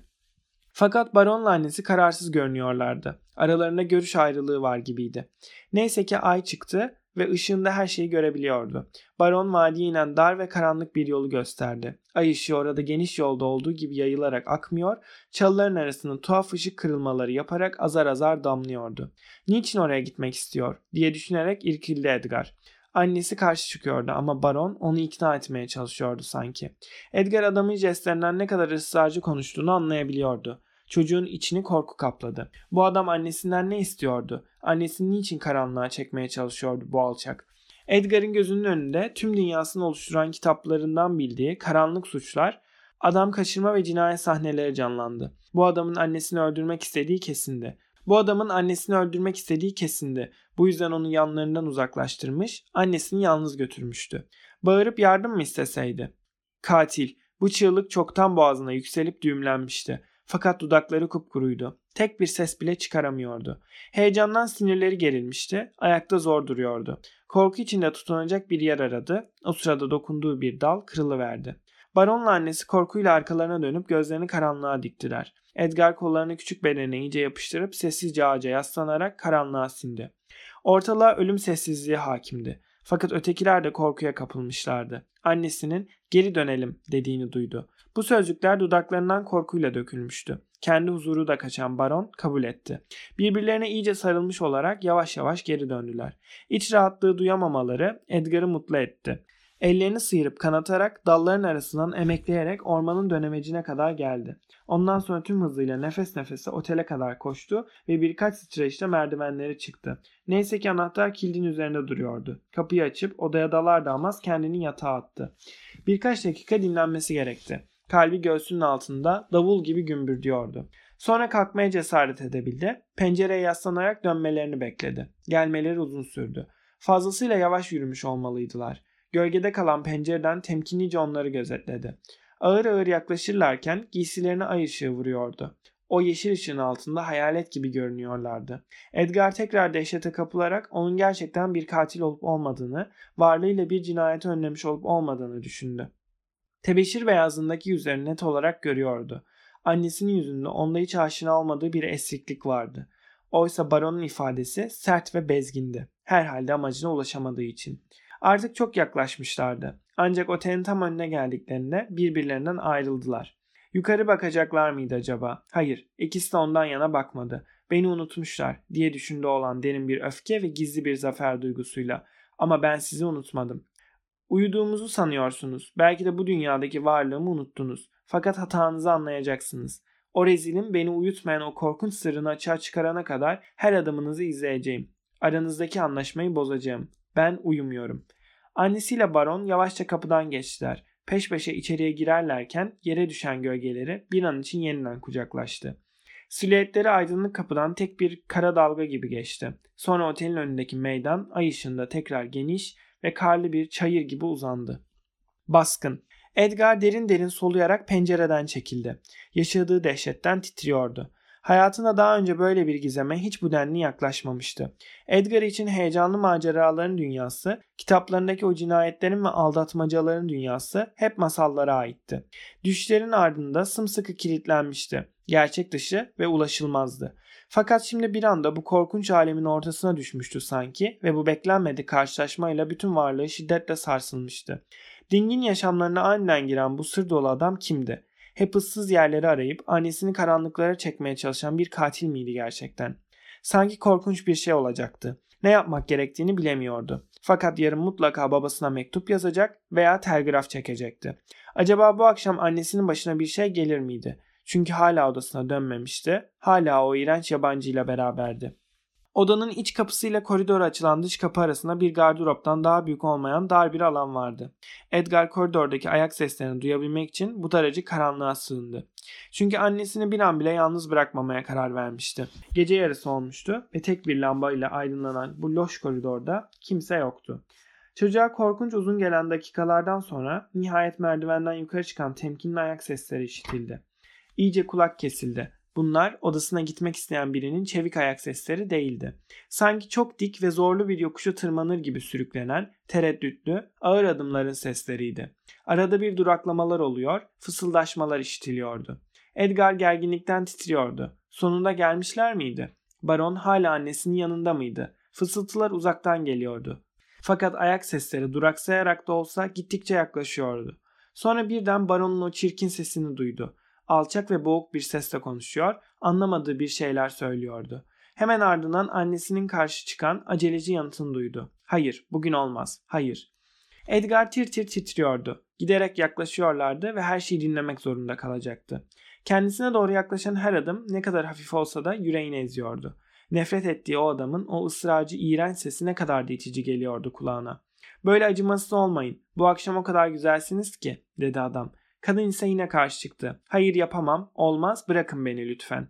Fakat baronla annesi kararsız görünüyorlardı. Aralarında görüş ayrılığı var gibiydi. Neyse ki ay çıktı ve ışığında her şeyi görebiliyordu. Baron vadiye inen dar ve karanlık bir yolu gösterdi. Ay ışığı orada geniş yolda olduğu gibi yayılarak akmıyor, çalıların arasının tuhaf ışık kırılmaları yaparak azar azar damlıyordu. Niçin oraya gitmek istiyor diye düşünerek irkildi Edgar. Annesi karşı çıkıyordu ama baron onu ikna etmeye çalışıyordu sanki. Edgar adamın jestlerinden ne kadar ısrarcı konuştuğunu anlayabiliyordu. Çocuğun içini korku kapladı. Bu adam annesinden ne istiyordu? Annesini niçin karanlığa çekmeye çalışıyordu bu alçak? Edgar'ın gözünün önünde tüm dünyasını oluşturan kitaplarından bildiği karanlık suçlar, adam kaçırma ve cinayet sahneleri canlandı. Bu adamın annesini öldürmek istediği kesindi. Bu adamın annesini öldürmek istediği kesindi. Bu yüzden onu yanlarından uzaklaştırmış, annesini yalnız götürmüştü. Bağırıp yardım mı isteseydi? Katil. Bu çığlık çoktan boğazına yükselip düğümlenmişti. Fakat dudakları kupkuruydu. Tek bir ses bile çıkaramıyordu. Heyecandan sinirleri gerilmişti. Ayakta zor duruyordu. Korku içinde tutunacak bir yer aradı. O sırada dokunduğu bir dal kırılıverdi. Baronla annesi korkuyla arkalarına dönüp gözlerini karanlığa diktiler. Edgar kollarını küçük bedenine iyice yapıştırıp sessizce ağaca yaslanarak karanlığa sindi. Ortalığa ölüm sessizliği hakimdi. Fakat ötekiler de korkuya kapılmışlardı. Annesinin geri dönelim dediğini duydu. Bu sözcükler dudaklarından korkuyla dökülmüştü. Kendi huzuru da kaçan baron kabul etti. Birbirlerine iyice sarılmış olarak yavaş yavaş geri döndüler. İç rahatlığı duyamamaları Edgar'ı mutlu etti. Ellerini sıyırıp kanatarak dalların arasından emekleyerek ormanın dönemecine kadar geldi. Ondan sonra tüm hızıyla nefes nefese otele kadar koştu ve birkaç streçte merdivenleri çıktı. Neyse ki anahtar kilidin üzerinde duruyordu. Kapıyı açıp odaya dalar dalmaz kendini yatağa attı. Birkaç dakika dinlenmesi gerekti. Kalbi göğsünün altında davul gibi gümbürdüyordu. Sonra kalkmaya cesaret edebildi. Pencereye yaslanarak dönmelerini bekledi. Gelmeleri uzun sürdü. Fazlasıyla yavaş yürümüş olmalıydılar. Gölgede kalan pencereden temkinlice onları gözetledi. Ağır ağır yaklaşırlarken giysilerine ay ışığı vuruyordu. O yeşil ışığın altında hayalet gibi görünüyorlardı. Edgar tekrar dehşete kapılarak onun gerçekten bir katil olup olmadığını, varlığıyla bir cinayeti önlemiş olup olmadığını düşündü. Tebeşir beyazındaki yüzlerini net olarak görüyordu. Annesinin yüzünde onda hiç aşina olmadığı bir esriklik vardı. Oysa baronun ifadesi sert ve bezgindi. Herhalde amacına ulaşamadığı için. Artık çok yaklaşmışlardı. Ancak otelin tam önüne geldiklerinde birbirlerinden ayrıldılar. Yukarı bakacaklar mıydı acaba? Hayır, ikisi de ondan yana bakmadı. Beni unutmuşlar diye düşündü olan derin bir öfke ve gizli bir zafer duygusuyla. Ama ben sizi unutmadım. Uyuduğumuzu sanıyorsunuz. Belki de bu dünyadaki varlığımı unuttunuz. Fakat hatanızı anlayacaksınız. O rezilin beni uyutmayan o korkunç sırrını açığa çıkarana kadar her adımınızı izleyeceğim. Aranızdaki anlaşmayı bozacağım. Ben uyumuyorum. Annesiyle baron yavaşça kapıdan geçtiler. Peş peşe içeriye girerlerken yere düşen gölgeleri bir an için yeniden kucaklaştı. Silüetleri aydınlık kapıdan tek bir kara dalga gibi geçti. Sonra otelin önündeki meydan ay ışığında tekrar geniş ve karlı bir çayır gibi uzandı. Baskın. Edgar derin derin soluyarak pencereden çekildi. Yaşadığı dehşetten titriyordu. Hayatında daha önce böyle bir gizeme hiç bu denli yaklaşmamıştı. Edgar için heyecanlı maceraların dünyası, kitaplarındaki o cinayetlerin ve aldatmacaların dünyası hep masallara aitti. Düşlerin ardında sımsıkı kilitlenmişti. Gerçek dışı ve ulaşılmazdı. Fakat şimdi bir anda bu korkunç alemin ortasına düşmüştü sanki ve bu beklenmedik karşılaşmayla bütün varlığı şiddetle sarsılmıştı. Dingin yaşamlarına aniden giren bu sır dolu adam kimdi? Hep ıssız yerleri arayıp annesini karanlıklara çekmeye çalışan bir katil miydi gerçekten? Sanki korkunç bir şey olacaktı. Ne yapmak gerektiğini bilemiyordu. Fakat yarın mutlaka babasına mektup yazacak veya telgraf çekecekti. Acaba bu akşam annesinin başına bir şey gelir miydi? Çünkü hala odasına dönmemişti. Hala o iğrenç yabancıyla beraberdi. Odanın iç kapısıyla koridora açılan dış kapı arasında bir gardıroptan daha büyük olmayan dar bir alan vardı. Edgar koridordaki ayak seslerini duyabilmek için bu daracık karanlığa sığındı. Çünkü annesini bir an bile yalnız bırakmamaya karar vermişti. Gece yarısı olmuştu ve tek bir lamba ile aydınlanan bu loş koridorda kimse yoktu. Çocuğa korkunç uzun gelen dakikalardan sonra nihayet merdivenden yukarı çıkan temkinli ayak sesleri işitildi. İyice kulak kesildi. Bunlar odasına gitmek isteyen birinin çevik ayak sesleri değildi. Sanki çok dik ve zorlu bir yokuşu tırmanır gibi sürüklenen, tereddütlü, ağır adımların sesleriydi. Arada bir duraklamalar oluyor, fısıldaşmalar işitiliyordu. Edgar gerginlikten titriyordu. Sonunda gelmişler miydi? Baron hala annesinin yanında mıydı? Fısıltılar uzaktan geliyordu. Fakat ayak sesleri duraksayarak da olsa gittikçe yaklaşıyordu. Sonra birden baronun o çirkin sesini duydu. Alçak ve boğuk bir sesle konuşuyor, anlamadığı bir şeyler söylüyordu. Hemen ardından annesinin karşı çıkan aceleci yanıtını duydu. Hayır, bugün olmaz. Hayır. Edgar tir tir titriyordu. Giderek yaklaşıyorlardı ve her şeyi dinlemek zorunda kalacaktı. Kendisine doğru yaklaşan her adım ne kadar hafif olsa da yüreğini eziyordu. Nefret ettiği o adamın o ısrarcı iğrenç sesi ne kadar da itici geliyordu kulağına. Böyle acımasız olmayın. Bu akşam o kadar güzelsiniz ki dedi adam. Kadın ise yine karşı çıktı. Hayır yapamam. Olmaz. Bırakın beni lütfen.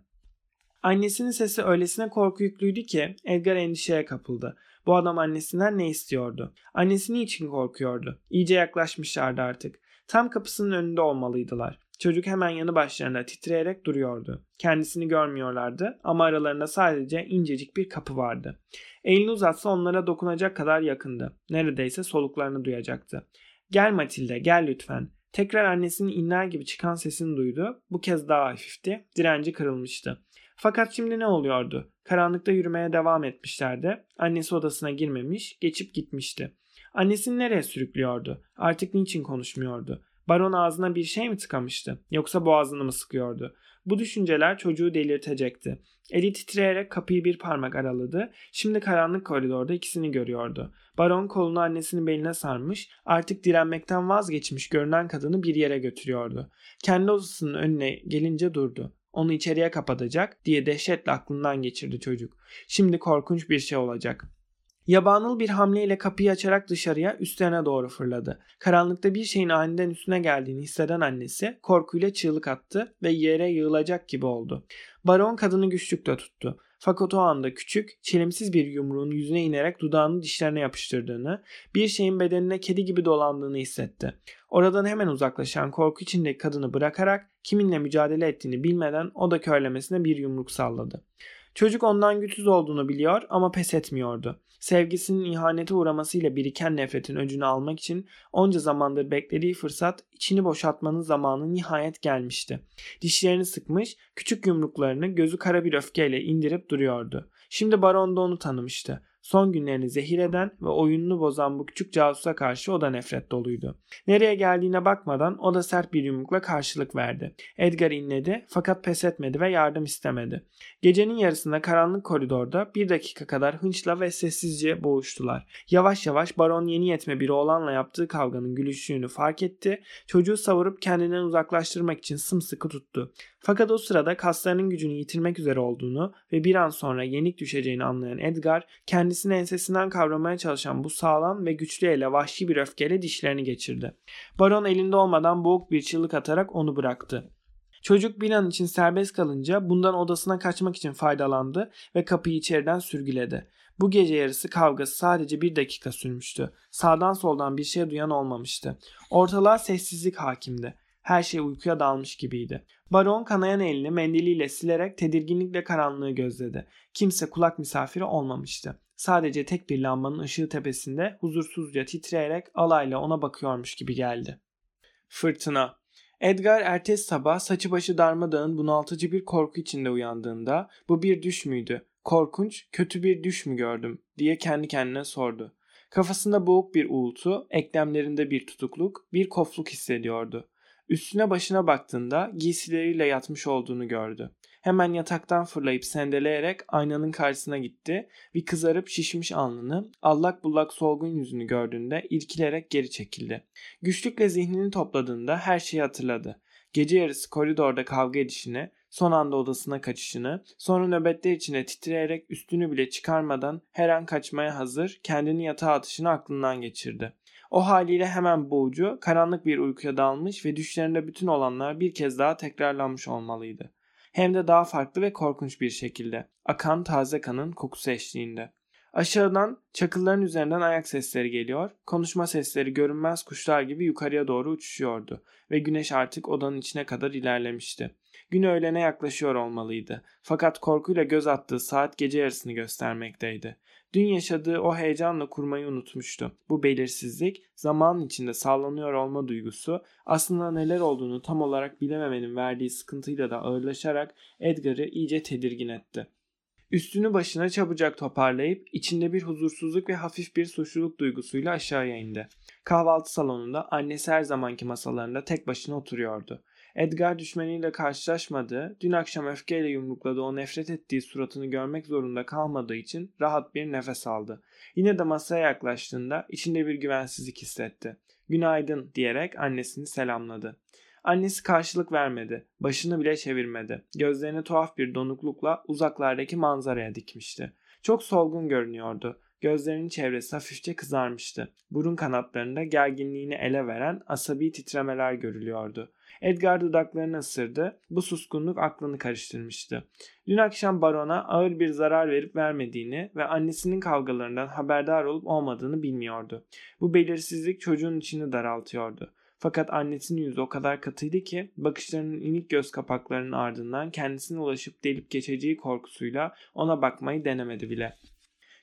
Annesinin sesi öylesine korku yüklüydü ki Edgar endişeye kapıldı. Bu adam annesinden ne istiyordu? Annesi için korkuyordu? İyice yaklaşmışlardı artık. Tam kapısının önünde olmalıydılar. Çocuk hemen yanı başlarında titreyerek duruyordu. Kendisini görmüyorlardı ama aralarında sadece incecik bir kapı vardı. Elini uzatsa onlara dokunacak kadar yakındı. Neredeyse soluklarını duyacaktı. Gel Matilde gel lütfen. Tekrar annesinin inler gibi çıkan sesini duydu. Bu kez daha hafifti. Direnci kırılmıştı. Fakat şimdi ne oluyordu? Karanlıkta yürümeye devam etmişlerdi. Annesi odasına girmemiş, geçip gitmişti. Annesini nereye sürüklüyordu? Artık niçin konuşmuyordu? Baron ağzına bir şey mi tıkamıştı? Yoksa boğazını mı sıkıyordu? Bu düşünceler çocuğu delirtecekti. Eli titreyerek kapıyı bir parmak araladı. Şimdi karanlık koridorda ikisini görüyordu. Baron kolunu annesinin beline sarmış, artık direnmekten vazgeçmiş görünen kadını bir yere götürüyordu. Kendi odasının önüne gelince durdu. Onu içeriye kapatacak diye dehşetle aklından geçirdi çocuk. Şimdi korkunç bir şey olacak. Yabanıl bir hamleyle kapıyı açarak dışarıya üstlerine doğru fırladı. Karanlıkta bir şeyin aniden üstüne geldiğini hisseden annesi korkuyla çığlık attı ve yere yığılacak gibi oldu. Baron kadını güçlükle tuttu. Fakat o anda küçük, çelimsiz bir yumruğun yüzüne inerek dudağını dişlerine yapıştırdığını, bir şeyin bedenine kedi gibi dolandığını hissetti. Oradan hemen uzaklaşan korku içindeki kadını bırakarak kiminle mücadele ettiğini bilmeden o da körlemesine bir yumruk salladı. Çocuk ondan güçsüz olduğunu biliyor ama pes etmiyordu. Sevgisinin ihanete uğramasıyla biriken nefretin öcünü almak için onca zamandır beklediği fırsat içini boşaltmanın zamanı nihayet gelmişti. Dişlerini sıkmış, küçük yumruklarını gözü kara bir öfkeyle indirip duruyordu. Şimdi baron da onu tanımıştı. Son günlerini zehir eden ve oyununu bozan bu küçük casusa karşı o da nefret doluydu. Nereye geldiğine bakmadan o da sert bir yumrukla karşılık verdi. Edgar inledi fakat pes etmedi ve yardım istemedi. Gecenin yarısında karanlık koridorda bir dakika kadar hınçla ve sessizce boğuştular. Yavaş yavaş baron yeni yetme bir oğlanla yaptığı kavganın gülüşünü fark etti. Çocuğu savurup kendinden uzaklaştırmak için sımsıkı tuttu. Fakat o sırada kaslarının gücünü yitirmek üzere olduğunu ve bir an sonra yenik düşeceğini anlayan Edgar kendisini ensesinden kavramaya çalışan bu sağlam ve güçlü ele vahşi bir öfkeyle dişlerini geçirdi. Baron elinde olmadan boğuk bir çığlık atarak onu bıraktı. Çocuk bir an için serbest kalınca bundan odasına kaçmak için faydalandı ve kapıyı içeriden sürgüledi. Bu gece yarısı kavgası sadece bir dakika sürmüştü. Sağdan soldan bir şey duyan olmamıştı. Ortalığa sessizlik hakimdi. Her şey uykuya dalmış gibiydi. Baron kanayan elini mendiliyle silerek tedirginlikle karanlığı gözledi. Kimse kulak misafiri olmamıştı. Sadece tek bir lambanın ışığı tepesinde huzursuzca titreyerek alayla ona bakıyormuş gibi geldi. Fırtına Edgar ertesi sabah saçı başı darmadağın bunaltıcı bir korku içinde uyandığında bu bir düş müydü? Korkunç, kötü bir düş mü gördüm diye kendi kendine sordu. Kafasında boğuk bir uğultu, eklemlerinde bir tutukluk, bir kofluk hissediyordu. Üstüne başına baktığında giysileriyle yatmış olduğunu gördü. Hemen yataktan fırlayıp sendeleyerek aynanın karşısına gitti. Bir kızarıp şişmiş alnını, allak bullak solgun yüzünü gördüğünde irkilerek geri çekildi. Güçlükle zihnini topladığında her şeyi hatırladı. Gece yarısı koridorda kavga edişini, son anda odasına kaçışını, sonra nöbetler içinde titreyerek üstünü bile çıkarmadan her an kaçmaya hazır kendini yatağa atışını aklından geçirdi. O haliyle hemen boğucu, karanlık bir uykuya dalmış ve düşlerinde bütün olanlar bir kez daha tekrarlanmış olmalıydı. Hem de daha farklı ve korkunç bir şekilde. Akan taze kanın kokusu eşliğinde. Aşağıdan çakılların üzerinden ayak sesleri geliyor, konuşma sesleri görünmez kuşlar gibi yukarıya doğru uçuşuyordu ve güneş artık odanın içine kadar ilerlemişti. Gün öğlene yaklaşıyor olmalıydı. Fakat korkuyla göz attığı saat gece yarısını göstermekteydi. Dün yaşadığı o heyecanla kurmayı unutmuştu. Bu belirsizlik, zaman içinde sallanıyor olma duygusu aslında neler olduğunu tam olarak bilememenin verdiği sıkıntıyla da ağırlaşarak Edgar'ı iyice tedirgin etti. Üstünü başına çabucak toparlayıp içinde bir huzursuzluk ve hafif bir suçluluk duygusuyla aşağıya indi. Kahvaltı salonunda annesi her zamanki masalarında tek başına oturuyordu. Edgar düşmeniyle karşılaşmadığı, dün akşam öfkeyle yumrukladığı o nefret ettiği suratını görmek zorunda kalmadığı için rahat bir nefes aldı. Yine de masaya yaklaştığında içinde bir güvensizlik hissetti. Günaydın diyerek annesini selamladı. Annesi karşılık vermedi. Başını bile çevirmedi. Gözlerini tuhaf bir donuklukla uzaklardaki manzaraya dikmişti. Çok solgun görünüyordu. Gözlerinin çevresi hafifçe kızarmıştı. Burun kanatlarında gerginliğini ele veren asabi titremeler görülüyordu. Edgar dudaklarını ısırdı. Bu suskunluk aklını karıştırmıştı. Dün akşam barona ağır bir zarar verip vermediğini ve annesinin kavgalarından haberdar olup olmadığını bilmiyordu. Bu belirsizlik çocuğun içini daraltıyordu. Fakat annesinin yüzü o kadar katıydı ki bakışlarının inik göz kapaklarının ardından kendisine ulaşıp delip geçeceği korkusuyla ona bakmayı denemedi bile.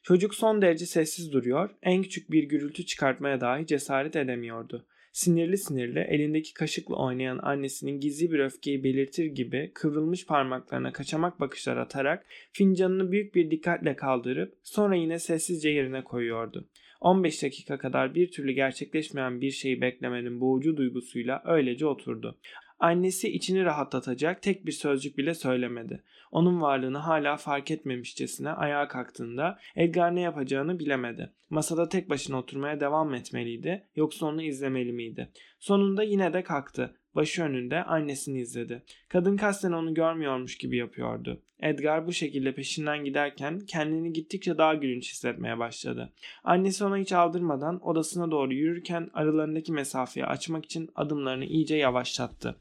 Çocuk son derece sessiz duruyor, en küçük bir gürültü çıkartmaya dahi cesaret edemiyordu. Sinirli sinirli elindeki kaşıkla oynayan annesinin gizli bir öfkeyi belirtir gibi kıvrılmış parmaklarına kaçamak bakışlar atarak fincanını büyük bir dikkatle kaldırıp sonra yine sessizce yerine koyuyordu. 15 dakika kadar bir türlü gerçekleşmeyen bir şeyi beklemenin boğucu duygusuyla öylece oturdu. Annesi içini rahatlatacak tek bir sözcük bile söylemedi. Onun varlığını hala fark etmemişçesine ayağa kalktığında Edgar ne yapacağını bilemedi. Masada tek başına oturmaya devam etmeliydi yoksa onu izlemeli miydi? Sonunda yine de kalktı. Başı önünde annesini izledi. Kadın kasten onu görmüyormuş gibi yapıyordu. Edgar bu şekilde peşinden giderken kendini gittikçe daha gülünç hissetmeye başladı. Annesi ona hiç aldırmadan odasına doğru yürürken aralarındaki mesafeyi açmak için adımlarını iyice yavaşlattı.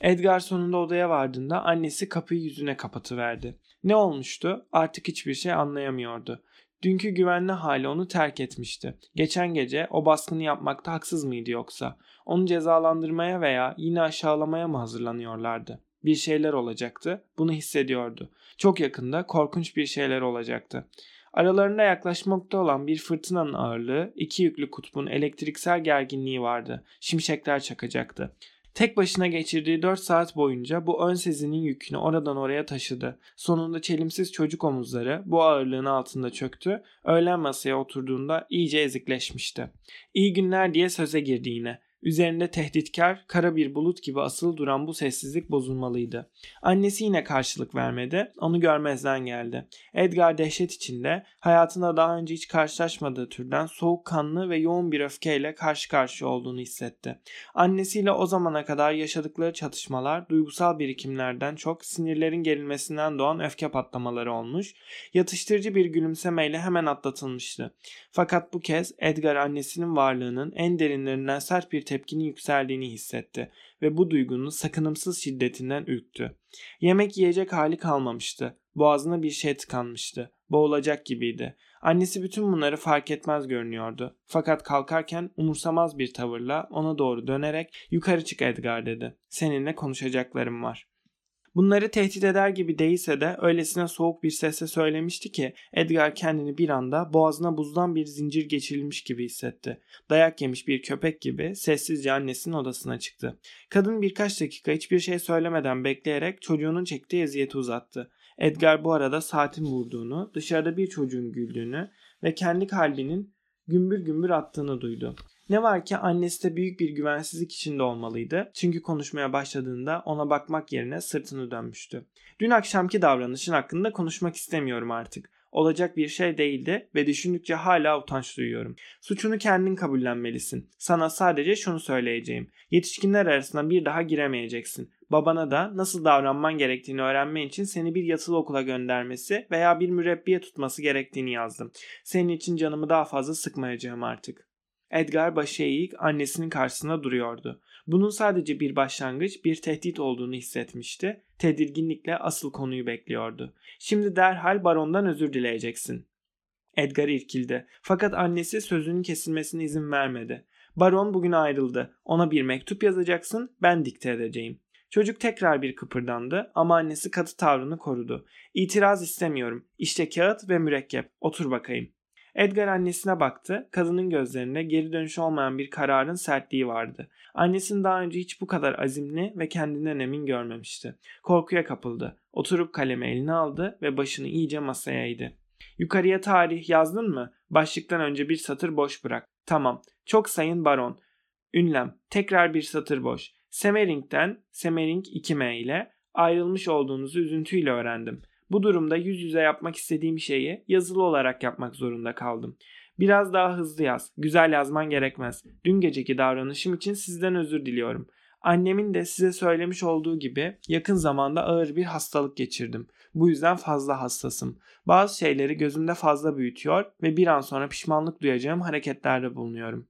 Edgar sonunda odaya vardığında annesi kapıyı yüzüne kapatıverdi. Ne olmuştu? Artık hiçbir şey anlayamıyordu. Dünkü güvenli hali onu terk etmişti. Geçen gece o baskını yapmakta haksız mıydı yoksa? Onu cezalandırmaya veya yine aşağılamaya mı hazırlanıyorlardı? Bir şeyler olacaktı. Bunu hissediyordu. Çok yakında korkunç bir şeyler olacaktı. Aralarında yaklaşmakta olan bir fırtınanın ağırlığı, iki yüklü kutbun elektriksel gerginliği vardı. Şimşekler çakacaktı. Tek başına geçirdiği 4 saat boyunca bu ön sezinin yükünü oradan oraya taşıdı. Sonunda çelimsiz çocuk omuzları bu ağırlığın altında çöktü. Öğlen masaya oturduğunda iyice ezikleşmişti. İyi günler diye söze girdi yine. Üzerinde tehditkar, kara bir bulut gibi asılı duran bu sessizlik bozulmalıydı. Annesi yine karşılık vermedi, onu görmezden geldi. Edgar dehşet içinde, hayatında daha önce hiç karşılaşmadığı türden soğukkanlı ve yoğun bir öfkeyle karşı karşıya olduğunu hissetti. Annesiyle o zamana kadar yaşadıkları çatışmalar, duygusal birikimlerden çok sinirlerin gerilmesinden doğan öfke patlamaları olmuş, yatıştırıcı bir gülümsemeyle hemen atlatılmıştı. Fakat bu kez Edgar annesinin varlığının en derinlerinden sert bir tepkinin yükseldiğini hissetti ve bu duygunun sakınımsız şiddetinden ürktü. Yemek yiyecek hali kalmamıştı. Boğazına bir şey tıkanmıştı. Boğulacak gibiydi. Annesi bütün bunları fark etmez görünüyordu. Fakat kalkarken umursamaz bir tavırla ona doğru dönerek yukarı çık Edgar dedi. Seninle konuşacaklarım var. Bunları tehdit eder gibi değilse de öylesine soğuk bir sesle söylemişti ki Edgar kendini bir anda boğazına buzdan bir zincir geçirilmiş gibi hissetti. Dayak yemiş bir köpek gibi sessizce annesinin odasına çıktı. Kadın birkaç dakika hiçbir şey söylemeden bekleyerek çocuğunun çektiği eziyeti uzattı. Edgar bu arada saatin vurduğunu, dışarıda bir çocuğun güldüğünü ve kendi kalbinin gümbür gümbür attığını duydu. Ne var ki annesi de büyük bir güvensizlik içinde olmalıydı. Çünkü konuşmaya başladığında ona bakmak yerine sırtını dönmüştü. Dün akşamki davranışın hakkında konuşmak istemiyorum artık. Olacak bir şey değildi ve düşündükçe hala utanç duyuyorum. Suçunu kendin kabullenmelisin. Sana sadece şunu söyleyeceğim. Yetişkinler arasında bir daha giremeyeceksin. Babana da nasıl davranman gerektiğini öğrenmen için seni bir yatılı okula göndermesi veya bir mürebbiye tutması gerektiğini yazdım. Senin için canımı daha fazla sıkmayacağım artık. Edgar başı eğik annesinin karşısında duruyordu. Bunun sadece bir başlangıç, bir tehdit olduğunu hissetmişti. Tedirginlikle asıl konuyu bekliyordu. Şimdi derhal barondan özür dileyeceksin. Edgar irkildi. Fakat annesi sözünün kesilmesine izin vermedi. Baron bugün ayrıldı. Ona bir mektup yazacaksın, ben dikte edeceğim. Çocuk tekrar bir kıpırdandı ama annesi katı tavrını korudu. İtiraz istemiyorum. İşte kağıt ve mürekkep. Otur bakayım. Edgar annesine baktı. Kadının gözlerinde geri dönüş olmayan bir kararın sertliği vardı. Annesini daha önce hiç bu kadar azimli ve kendinden emin görmemişti. Korkuya kapıldı. Oturup kalemi eline aldı ve başını iyice masaya eğdi. Yukarıya tarih yazdın mı? Başlıktan önce bir satır boş bırak. Tamam. Çok sayın baron. Ünlem. Tekrar bir satır boş. Semering'den Semering 2M ile ayrılmış olduğunuzu üzüntüyle öğrendim. Bu durumda yüz yüze yapmak istediğim şeyi yazılı olarak yapmak zorunda kaldım. Biraz daha hızlı yaz. Güzel yazman gerekmez. Dün geceki davranışım için sizden özür diliyorum. Annemin de size söylemiş olduğu gibi yakın zamanda ağır bir hastalık geçirdim. Bu yüzden fazla hassasım. Bazı şeyleri gözümde fazla büyütüyor ve bir an sonra pişmanlık duyacağım hareketlerde bulunuyorum.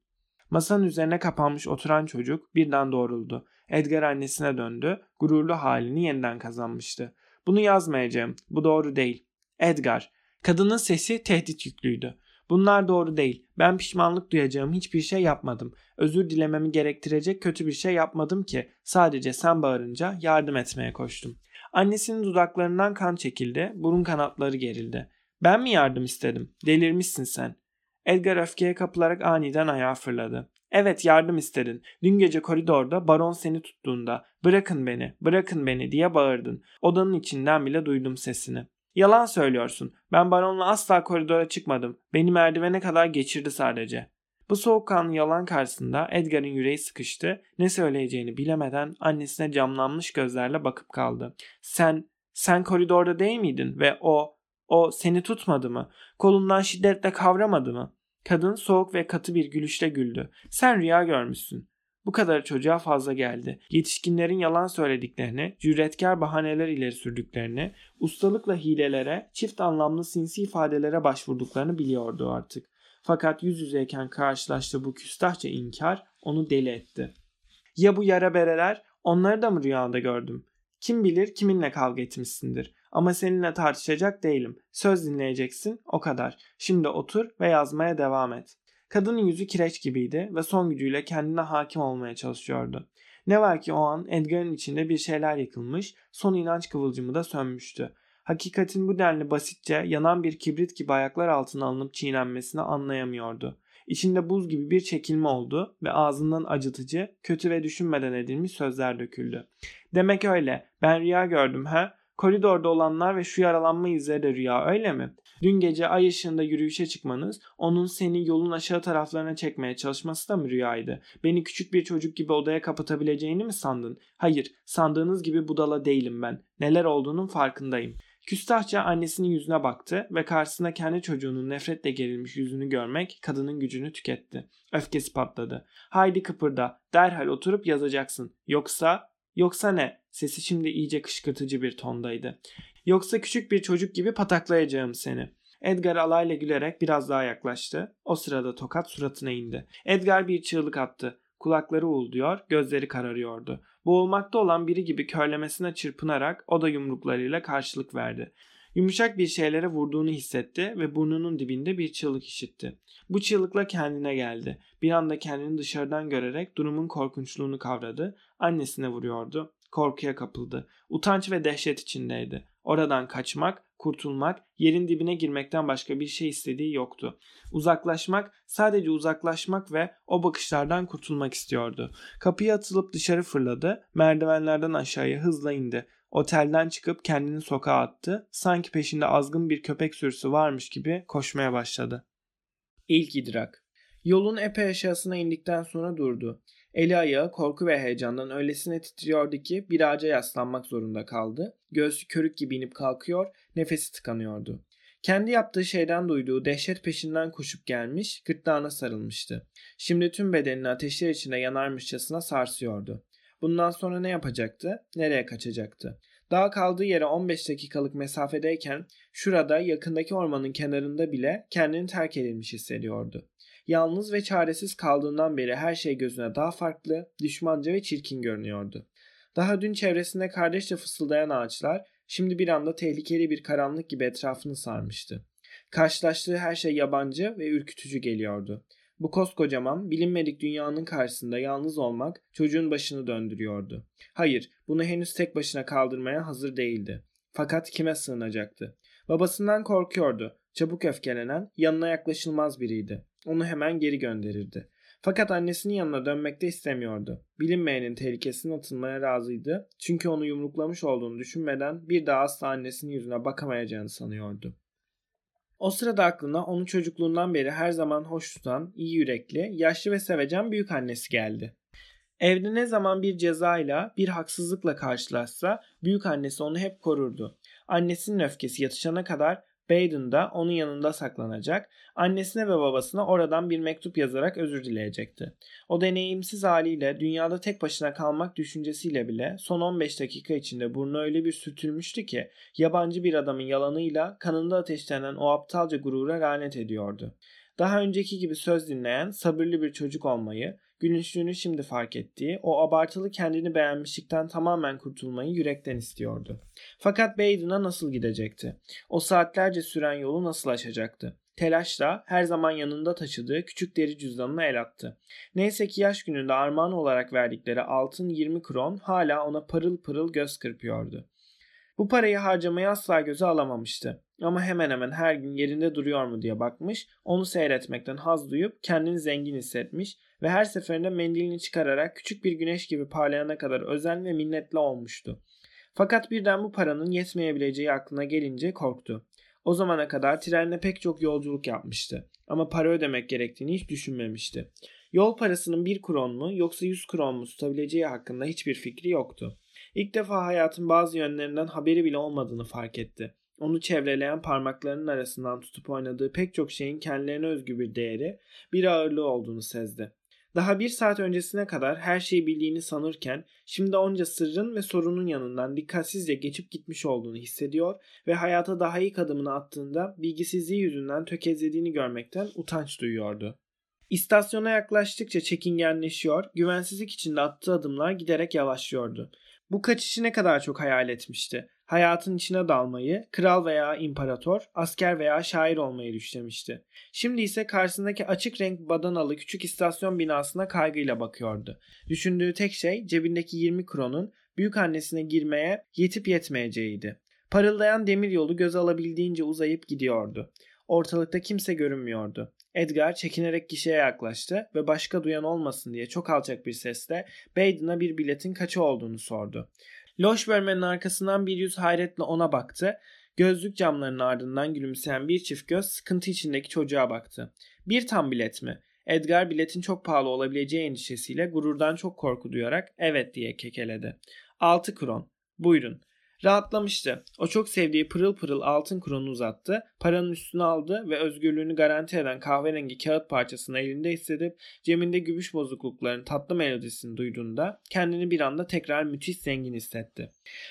Masanın üzerine kapanmış oturan çocuk birden doğruldu. Edgar annesine döndü. Gururlu halini yeniden kazanmıştı. Bunu yazmayacağım. Bu doğru değil. Edgar. Kadının sesi tehdit yüklüydü. Bunlar doğru değil. Ben pişmanlık duyacağım hiçbir şey yapmadım. Özür dilememi gerektirecek kötü bir şey yapmadım ki. Sadece sen bağırınca yardım etmeye koştum. Annesinin dudaklarından kan çekildi, burun kanatları gerildi. Ben mi yardım istedim? Delirmişsin sen. Edgar öfkeye kapılarak aniden ayağa fırladı. Evet yardım istedin. Dün gece koridorda baron seni tuttuğunda bırakın beni, bırakın beni diye bağırdın. Odanın içinden bile duydum sesini. Yalan söylüyorsun. Ben baronla asla koridora çıkmadım. Beni merdivene kadar geçirdi sadece. Bu soğukkanlı yalan karşısında Edgar'ın yüreği sıkıştı. Ne söyleyeceğini bilemeden annesine camlanmış gözlerle bakıp kaldı. Sen, sen koridorda değil miydin ve o, o seni tutmadı mı? Kolundan şiddetle kavramadı mı? Kadın soğuk ve katı bir gülüşle güldü. Sen rüya görmüşsün. Bu kadar çocuğa fazla geldi. Yetişkinlerin yalan söylediklerini, cüretkar bahaneler ileri sürdüklerini, ustalıkla hilelere, çift anlamlı sinsi ifadelere başvurduklarını biliyordu artık. Fakat yüz yüzeyken karşılaştığı bu küstahça inkar onu deli etti. Ya bu yara bereler? Onları da mı rüyanda gördüm? Kim bilir kiminle kavga etmişsindir. Ama seninle tartışacak değilim. Söz dinleyeceksin, o kadar. Şimdi otur ve yazmaya devam et. Kadının yüzü kireç gibiydi ve son gücüyle kendine hakim olmaya çalışıyordu. Ne var ki o an Edgar'ın içinde bir şeyler yıkılmış, son inanç kıvılcımı da sönmüştü. Hakikatin bu denli basitçe yanan bir kibrit gibi ayaklar altına alınıp çiğnenmesini anlayamıyordu. İçinde buz gibi bir çekilme oldu ve ağzından acıtıcı, kötü ve düşünmeden edilmiş sözler döküldü. Demek öyle. Ben rüya gördüm ha? Koridorda olanlar ve şu yaralanma izleri de rüya öyle mi? Dün gece ay ışığında yürüyüşe çıkmanız, onun seni yolun aşağı taraflarına çekmeye çalışması da mı rüyaydı? Beni küçük bir çocuk gibi odaya kapatabileceğini mi sandın? Hayır, sandığınız gibi budala değilim ben. Neler olduğunun farkındayım. Küstahça annesinin yüzüne baktı ve karşısında kendi çocuğunun nefretle gerilmiş yüzünü görmek kadının gücünü tüketti. Öfkesi patladı. Haydi kıpırda, derhal oturup yazacaksın. Yoksa, yoksa ne? Sesi şimdi iyice kışkırtıcı bir tondaydı. Yoksa küçük bir çocuk gibi pataklayacağım seni. Edgar alayla gülerek biraz daha yaklaştı. O sırada tokat suratına indi. Edgar bir çığlık attı. Kulakları uğulduyor, gözleri kararıyordu. Boğulmakta olan biri gibi körlemesine çırpınarak o da yumruklarıyla karşılık verdi. Yumuşak bir şeylere vurduğunu hissetti ve burnunun dibinde bir çığlık işitti. Bu çığlıkla kendine geldi. Bir anda kendini dışarıdan görerek durumun korkunçluğunu kavradı. Annesine vuruyordu. Korkuya kapıldı. Utanç ve dehşet içindeydi. Oradan kaçmak, kurtulmak, yerin dibine girmekten başka bir şey istediği yoktu. Uzaklaşmak, sadece uzaklaşmak ve o bakışlardan kurtulmak istiyordu. Kapıya atılıp dışarı fırladı, merdivenlerden aşağıya hızla indi. Otelden çıkıp kendini sokağa attı. Sanki peşinde azgın bir köpek sürüsü varmış gibi koşmaya başladı. İlk idrak. Yolun epey aşağısına indikten sonra durdu. Eli ayağı korku ve heyecandan öylesine titriyordu ki bir ağaca yaslanmak zorunda kaldı. Göğsü körük gibi inip kalkıyor, nefesi tıkanıyordu. Kendi yaptığı şeyden duyduğu dehşet peşinden koşup gelmiş, gırtlağına sarılmıştı. Şimdi tüm bedenini ateşler içinde yanarmışçasına sarsıyordu. Bundan sonra ne yapacaktı? Nereye kaçacaktı? Daha kaldığı yere 15 dakikalık mesafedeyken şurada yakındaki ormanın kenarında bile kendini terk edilmiş hissediyordu. Yalnız ve çaresiz kaldığından beri her şey gözüne daha farklı, düşmanca ve çirkin görünüyordu. Daha dün çevresinde kardeşçe fısıldayan ağaçlar şimdi bir anda tehlikeli bir karanlık gibi etrafını sarmıştı. Karşılaştığı her şey yabancı ve ürkütücü geliyordu. Bu koskocaman, bilinmedik dünyanın karşısında yalnız olmak çocuğun başını döndürüyordu. Hayır, bunu henüz tek başına kaldırmaya hazır değildi. Fakat kime sığınacaktı? Babasından korkuyordu. Çabuk öfkelenen, yanına yaklaşılmaz biriydi. Onu hemen geri gönderirdi. Fakat annesinin yanına dönmek de istemiyordu. Bilinmeyenin tehlikesine atılmaya razıydı. Çünkü onu yumruklamış olduğunu düşünmeden bir daha asla annesinin yüzüne bakamayacağını sanıyordu. O sırada aklına onu çocukluğundan beri her zaman hoş tutan, iyi yürekli, yaşlı ve sevecen büyük annesi geldi. Evde ne zaman bir cezayla, bir haksızlıkla karşılaşsa büyük annesi onu hep korurdu. Annesinin öfkesi yatışana kadar Baden da onun yanında saklanacak, annesine ve babasına oradan bir mektup yazarak özür dileyecekti. O deneyimsiz haliyle dünyada tek başına kalmak düşüncesiyle bile son 15 dakika içinde burnu öyle bir sürtülmüştü ki yabancı bir adamın yalanıyla kanında ateşlenen o aptalca gurura lanet ediyordu. Daha önceki gibi söz dinleyen, sabırlı bir çocuk olmayı, gülünçlüğünü şimdi fark ettiği, o abartılı kendini beğenmişlikten tamamen kurtulmayı yürekten istiyordu. Fakat Baden'a nasıl gidecekti? O saatlerce süren yolu nasıl aşacaktı? Telaşla her zaman yanında taşıdığı küçük deri cüzdanına el attı. Neyse ki yaş gününde armağan olarak verdikleri altın 20 kron hala ona parıl pırıl göz kırpıyordu. Bu parayı harcamayı asla göze alamamıştı. Ama hemen hemen her gün yerinde duruyor mu diye bakmış, onu seyretmekten haz duyup kendini zengin hissetmiş ve her seferinde mendilini çıkararak küçük bir güneş gibi parlayana kadar özen ve minnetli olmuştu. Fakat birden bu paranın yetmeyebileceği aklına gelince korktu. O zamana kadar trenle pek çok yolculuk yapmıştı ama para ödemek gerektiğini hiç düşünmemişti. Yol parasının bir kron mu yoksa yüz kron mu tutabileceği hakkında hiçbir fikri yoktu. İlk defa hayatın bazı yönlerinden haberi bile olmadığını fark etti. Onu çevreleyen parmaklarının arasından tutup oynadığı pek çok şeyin kendilerine özgü bir değeri, bir ağırlığı olduğunu sezdi. Daha bir saat öncesine kadar her şeyi bildiğini sanırken şimdi onca sırrın ve sorunun yanından dikkatsizce geçip gitmiş olduğunu hissediyor ve hayata daha ilk adımını attığında bilgisizliği yüzünden tökezlediğini görmekten utanç duyuyordu. İstasyona yaklaştıkça çekingenleşiyor, güvensizlik içinde attığı adımlar giderek yavaşlıyordu. Bu kaçışı ne kadar çok hayal etmişti. Hayatın içine dalmayı, kral veya imparator, asker veya şair olmayı düşlemişti. Şimdi ise karşısındaki açık renk badanalı küçük istasyon binasına kaygıyla bakıyordu. Düşündüğü tek şey cebindeki 20 kronun büyük annesine girmeye yetip yetmeyeceğiydi. Parıldayan demir yolu göz alabildiğince uzayıp gidiyordu. Ortalıkta kimse görünmüyordu. Edgar çekinerek gişeye yaklaştı ve başka duyan olmasın diye çok alçak bir sesle Baden'a bir biletin kaçı olduğunu sordu. Loş bölmenin arkasından bir yüz hayretle ona baktı. Gözlük camlarının ardından gülümseyen bir çift göz sıkıntı içindeki çocuğa baktı. Bir tam bilet mi? Edgar biletin çok pahalı olabileceği endişesiyle gururdan çok korku duyarak evet diye kekeledi. Altı kron. Buyurun. Rahatlamıştı. O çok sevdiği pırıl pırıl altın kronu uzattı, paranın üstüne aldı ve özgürlüğünü garanti eden kahverengi kağıt parçasını elinde hissedip ceminde gümüş bozuklukların tatlı melodisini duyduğunda kendini bir anda tekrar müthiş zengin hissetti.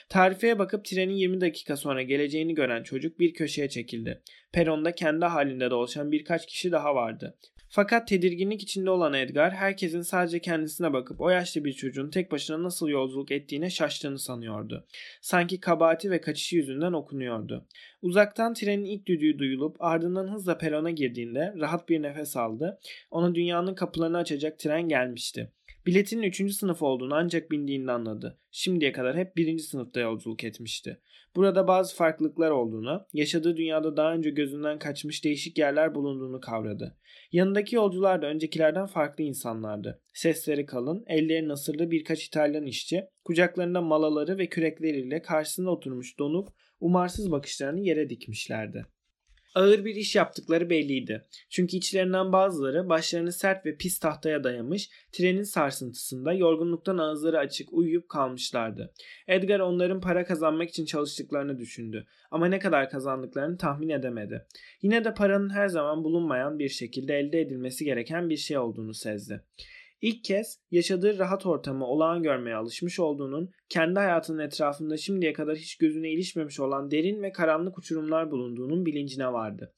Tarifeye bakıp trenin 20 dakika sonra geleceğini gören çocuk bir köşeye çekildi. Peronda kendi halinde dolaşan birkaç kişi daha vardı. Fakat tedirginlik içinde olan Edgar herkesin sadece kendisine bakıp o yaşlı bir çocuğun tek başına nasıl yolculuk ettiğine şaştığını sanıyordu. Sanki kabahati ve kaçışı yüzünden okunuyordu. Uzaktan trenin ilk düdüğü duyulup ardından hızla perona girdiğinde rahat bir nefes aldı. Ona dünyanın kapılarını açacak tren gelmişti. Biletinin 3. sınıf olduğunu ancak bindiğinde anladı. Şimdiye kadar hep 1. sınıfta yolculuk etmişti. Burada bazı farklılıklar olduğunu, yaşadığı dünyada daha önce gözünden kaçmış değişik yerler bulunduğunu kavradı. Yanındaki yolcular da öncekilerden farklı insanlardı. Sesleri kalın, elleri nasırlı birkaç İtalyan işçi, kucaklarında malaları ve kürekleriyle karşısında oturmuş donup umarsız bakışlarını yere dikmişlerdi. Ağır bir iş yaptıkları belliydi. Çünkü içlerinden bazıları başlarını sert ve pis tahtaya dayamış, trenin sarsıntısında yorgunluktan ağızları açık uyuyup kalmışlardı. Edgar onların para kazanmak için çalıştıklarını düşündü ama ne kadar kazandıklarını tahmin edemedi. Yine de paranın her zaman bulunmayan bir şekilde elde edilmesi gereken bir şey olduğunu sezdi. İlk kez yaşadığı rahat ortamı olağan görmeye alışmış olduğunun, kendi hayatının etrafında şimdiye kadar hiç gözüne ilişmemiş olan derin ve karanlık uçurumlar bulunduğunun bilincine vardı.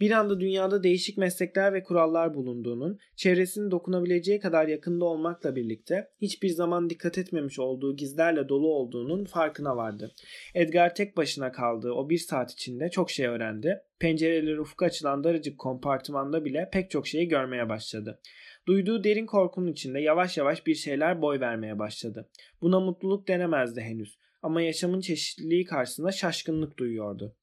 Bir anda dünyada değişik meslekler ve kurallar bulunduğunun, çevresinin dokunabileceği kadar yakında olmakla birlikte hiçbir zaman dikkat etmemiş olduğu gizlerle dolu olduğunun farkına vardı. Edgar tek başına kaldığı o bir saat içinde çok şey öğrendi. Pencereleri ufka açılan daracık kompartımanda bile pek çok şeyi görmeye başladı. Duyduğu derin korkunun içinde yavaş yavaş bir şeyler boy vermeye başladı. Buna mutluluk denemezdi henüz ama yaşamın çeşitliliği karşısında şaşkınlık duyuyordu.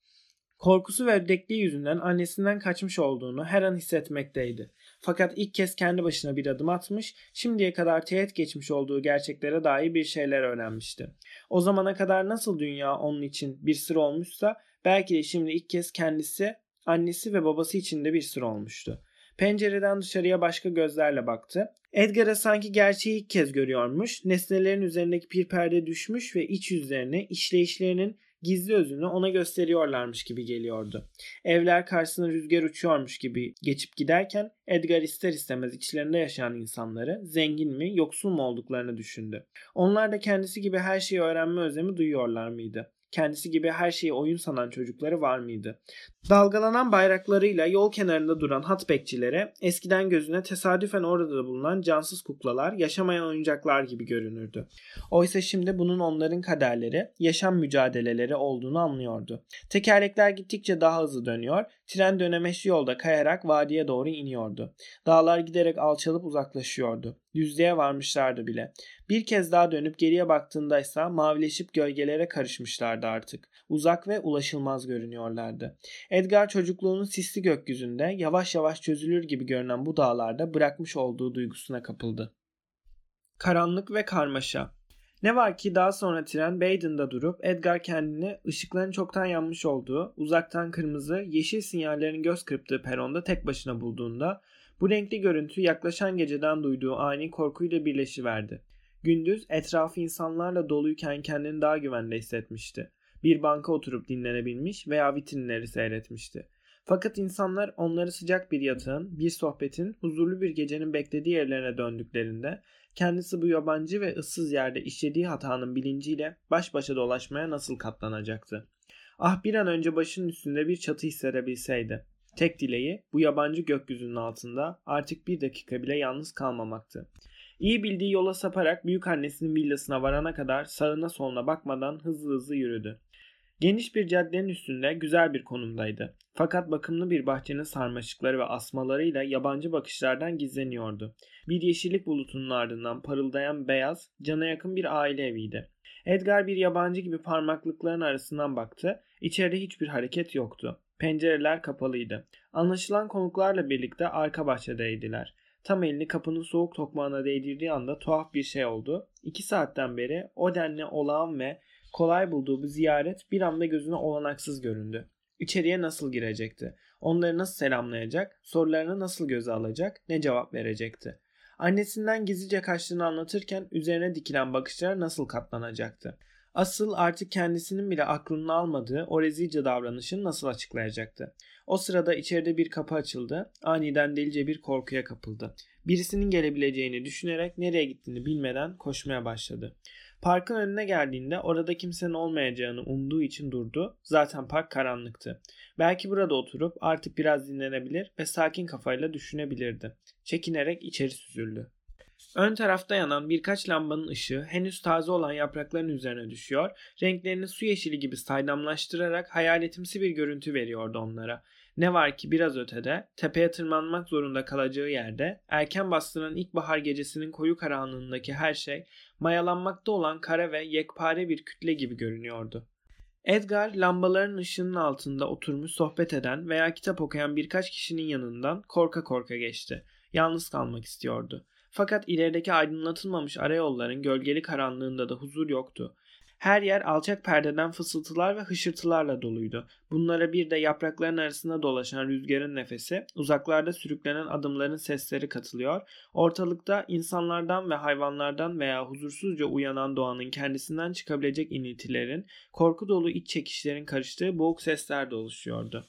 Korkusu ve ödekliği yüzünden annesinden kaçmış olduğunu her an hissetmekteydi. Fakat ilk kez kendi başına bir adım atmış, şimdiye kadar teğet geçmiş olduğu gerçeklere dair bir şeyler öğrenmişti. O zamana kadar nasıl dünya onun için bir sır olmuşsa belki de şimdi ilk kez kendisi, annesi ve babası için de bir sır olmuştu. Pencereden dışarıya başka gözlerle baktı. Edgar'a sanki gerçeği ilk kez görüyormuş, nesnelerin üzerindeki bir perde düşmüş ve iç yüzlerini, işleyişlerinin gizli özünü ona gösteriyorlarmış gibi geliyordu. Evler karşısına rüzgar uçuyormuş gibi geçip giderken Edgar ister istemez içlerinde yaşayan insanları zengin mi yoksul mu olduklarını düşündü. Onlar da kendisi gibi her şeyi öğrenme özlemi duyuyorlar mıydı? Kendisi gibi her şeyi oyun sanan çocukları var mıydı? Dalgalanan bayraklarıyla yol kenarında duran hat bekçilere eskiden gözüne tesadüfen orada bulunan cansız kuklalar yaşamayan oyuncaklar gibi görünürdü. Oysa şimdi bunun onların kaderleri, yaşam mücadeleleri olduğunu anlıyordu. Tekerlekler gittikçe daha hızlı dönüyor, tren dönemeçli yolda kayarak vadiye doğru iniyordu. Dağlar giderek alçalıp uzaklaşıyordu. Yüzdeye varmışlardı bile. Bir kez daha dönüp geriye baktığında ise mavileşip gölgelere karışmışlardı artık. Uzak ve ulaşılmaz görünüyorlardı. Edgar çocukluğunun sisli gökyüzünde yavaş yavaş çözülür gibi görünen bu dağlarda bırakmış olduğu duygusuna kapıldı. Karanlık ve karmaşa. Ne var ki daha sonra tren Baden'da durup Edgar kendini ışıkların çoktan yanmış olduğu, uzaktan kırmızı, yeşil sinyallerin göz kırptığı peronda tek başına bulduğunda bu renkli görüntü yaklaşan geceden duyduğu ani korkuyla birleşiverdi. Gündüz etrafı insanlarla doluyken kendini daha güvende hissetmişti. Bir banka oturup dinlenebilmiş veya vitrinleri seyretmişti. Fakat insanlar onları sıcak bir yatağın, bir sohbetin, huzurlu bir gecenin beklediği yerlerine döndüklerinde kendisi bu yabancı ve ıssız yerde işlediği hatanın bilinciyle baş başa dolaşmaya nasıl katlanacaktı? Ah bir an önce başının üstünde bir çatı hissedebilseydi. Tek dileği bu yabancı gökyüzünün altında artık bir dakika bile yalnız kalmamaktı. İyi bildiği yola saparak büyük annesinin villasına varana kadar sağına soluna bakmadan hızlı hızlı yürüdü. Geniş bir caddenin üstünde güzel bir konumdaydı. Fakat bakımlı bir bahçenin sarmaşıkları ve asmalarıyla yabancı bakışlardan gizleniyordu. Bir yeşillik bulutunun ardından parıldayan beyaz, cana yakın bir aile eviydi. Edgar bir yabancı gibi parmaklıkların arasından baktı. İçeride hiçbir hareket yoktu. Pencereler kapalıydı. Anlaşılan konuklarla birlikte arka bahçedeydiler. Tam elini kapının soğuk tokmağına değdirdiği anda tuhaf bir şey oldu. İki saatten beri o denli olağan ve kolay bulduğu bu ziyaret bir anda gözüne olanaksız göründü. İçeriye nasıl girecekti? Onları nasıl selamlayacak? Sorularını nasıl göze alacak? Ne cevap verecekti? Annesinden gizlice kaçtığını anlatırken üzerine dikilen bakışlara nasıl katlanacaktı? Asıl artık kendisinin bile aklını almadığı o rezilce davranışını nasıl açıklayacaktı? O sırada içeride bir kapı açıldı. Aniden delice bir korkuya kapıldı. Birisinin gelebileceğini düşünerek nereye gittiğini bilmeden koşmaya başladı. Parkın önüne geldiğinde orada kimsenin olmayacağını umduğu için durdu. Zaten park karanlıktı. Belki burada oturup artık biraz dinlenebilir ve sakin kafayla düşünebilirdi. Çekinerek içeri süzüldü. Ön tarafta yanan birkaç lambanın ışığı henüz taze olan yaprakların üzerine düşüyor, renklerini su yeşili gibi saydamlaştırarak hayaletimsi bir görüntü veriyordu onlara. Ne var ki biraz ötede, tepeye tırmanmak zorunda kalacağı yerde, erken bastıran ilkbahar gecesinin koyu karanlığındaki her şey, mayalanmakta olan kara ve yekpare bir kütle gibi görünüyordu. Edgar lambaların ışığının altında oturmuş sohbet eden veya kitap okuyan birkaç kişinin yanından korka korka geçti. Yalnız kalmak istiyordu. Fakat ilerideki aydınlatılmamış arayolların gölgeli karanlığında da huzur yoktu. Her yer alçak perdeden fısıltılar ve hışırtılarla doluydu. Bunlara bir de yaprakların arasında dolaşan rüzgarın nefesi, uzaklarda sürüklenen adımların sesleri katılıyor. Ortalıkta insanlardan ve hayvanlardan veya huzursuzca uyanan doğanın kendisinden çıkabilecek iniltilerin, korku dolu iç çekişlerin karıştığı boğuk sesler de oluşuyordu.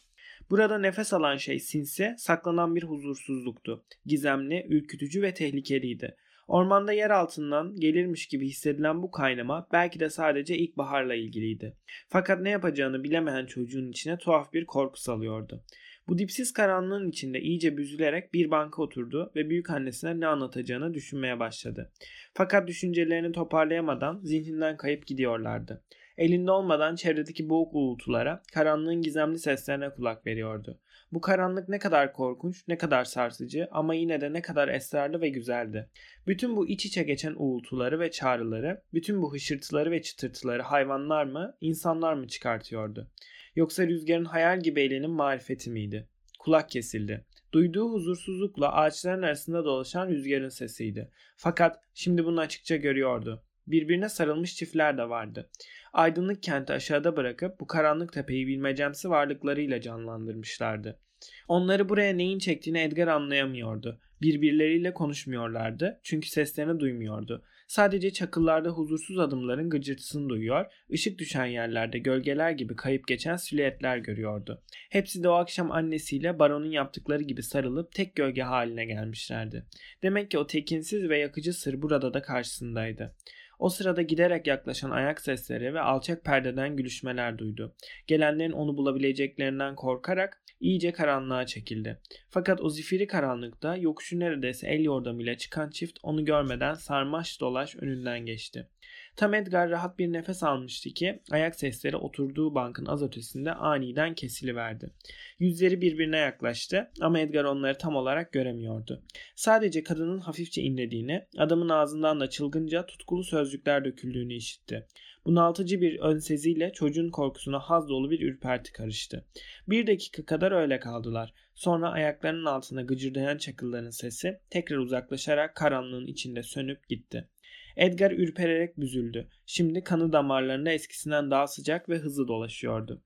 Burada nefes alan şey sinsi, saklanan bir huzursuzluktu. Gizemli, ürkütücü ve tehlikeliydi. Ormanda yer altından gelirmiş gibi hissedilen bu kaynama belki de sadece ilkbaharla ilgiliydi. Fakat ne yapacağını bilemeyen çocuğun içine tuhaf bir korku salıyordu. Bu dipsiz karanlığın içinde iyice büzülerek bir banka oturdu ve büyük annesine ne anlatacağını düşünmeye başladı. Fakat düşüncelerini toparlayamadan zihninden kayıp gidiyorlardı. Elinde olmadan çevredeki boğuk uğultulara, karanlığın gizemli seslerine kulak veriyordu. Bu karanlık ne kadar korkunç, ne kadar sarsıcı ama yine de ne kadar esrarlı ve güzeldi. Bütün bu iç içe geçen uğultuları ve çağrıları, bütün bu hışırtıları ve çıtırtıları hayvanlar mı, insanlar mı çıkartıyordu? Yoksa rüzgarın hayal gibi elinin marifeti miydi? Kulak kesildi. Duyduğu huzursuzlukla ağaçların arasında dolaşan rüzgarın sesiydi. Fakat şimdi bunu açıkça görüyordu. Birbirine sarılmış çiftler de vardı. Aydınlık kenti aşağıda bırakıp bu karanlık tepeyi bilmecemsi varlıklarıyla canlandırmışlardı. Onları buraya neyin çektiğini Edgar anlayamıyordu. Birbirleriyle konuşmuyorlardı çünkü seslerini duymuyordu. Sadece çakıllarda huzursuz adımların gıcırtısını duyuyor, ışık düşen yerlerde gölgeler gibi kayıp geçen silüetler görüyordu. Hepsi de o akşam annesiyle baronun yaptıkları gibi sarılıp tek gölge haline gelmişlerdi. Demek ki o tekinsiz ve yakıcı sır burada da karşısındaydı. O sırada giderek yaklaşan ayak sesleri ve alçak perdeden gülüşmeler duydu. Gelenlerin onu bulabileceklerinden korkarak iyice karanlığa çekildi. Fakat o zifiri karanlıkta yokuşu neredeyse el yordamıyla çıkan çift onu görmeden sarmaş dolaş önünden geçti. Tam Edgar rahat bir nefes almıştı ki ayak sesleri oturduğu bankın az ötesinde aniden kesiliverdi. Yüzleri birbirine yaklaştı ama Edgar onları tam olarak göremiyordu. Sadece kadının hafifçe inlediğini, adamın ağzından da çılgınca tutkulu sözcükler döküldüğünü işitti. Bunaltıcı bir ön seziyle çocuğun korkusuna haz dolu bir ürperti karıştı. Bir dakika kadar öyle kaldılar. Sonra ayaklarının altına gıcırdayan çakılların sesi tekrar uzaklaşarak karanlığın içinde sönüp gitti. Edgar ürpererek büzüldü. Şimdi kanı damarlarında eskisinden daha sıcak ve hızlı dolaşıyordu.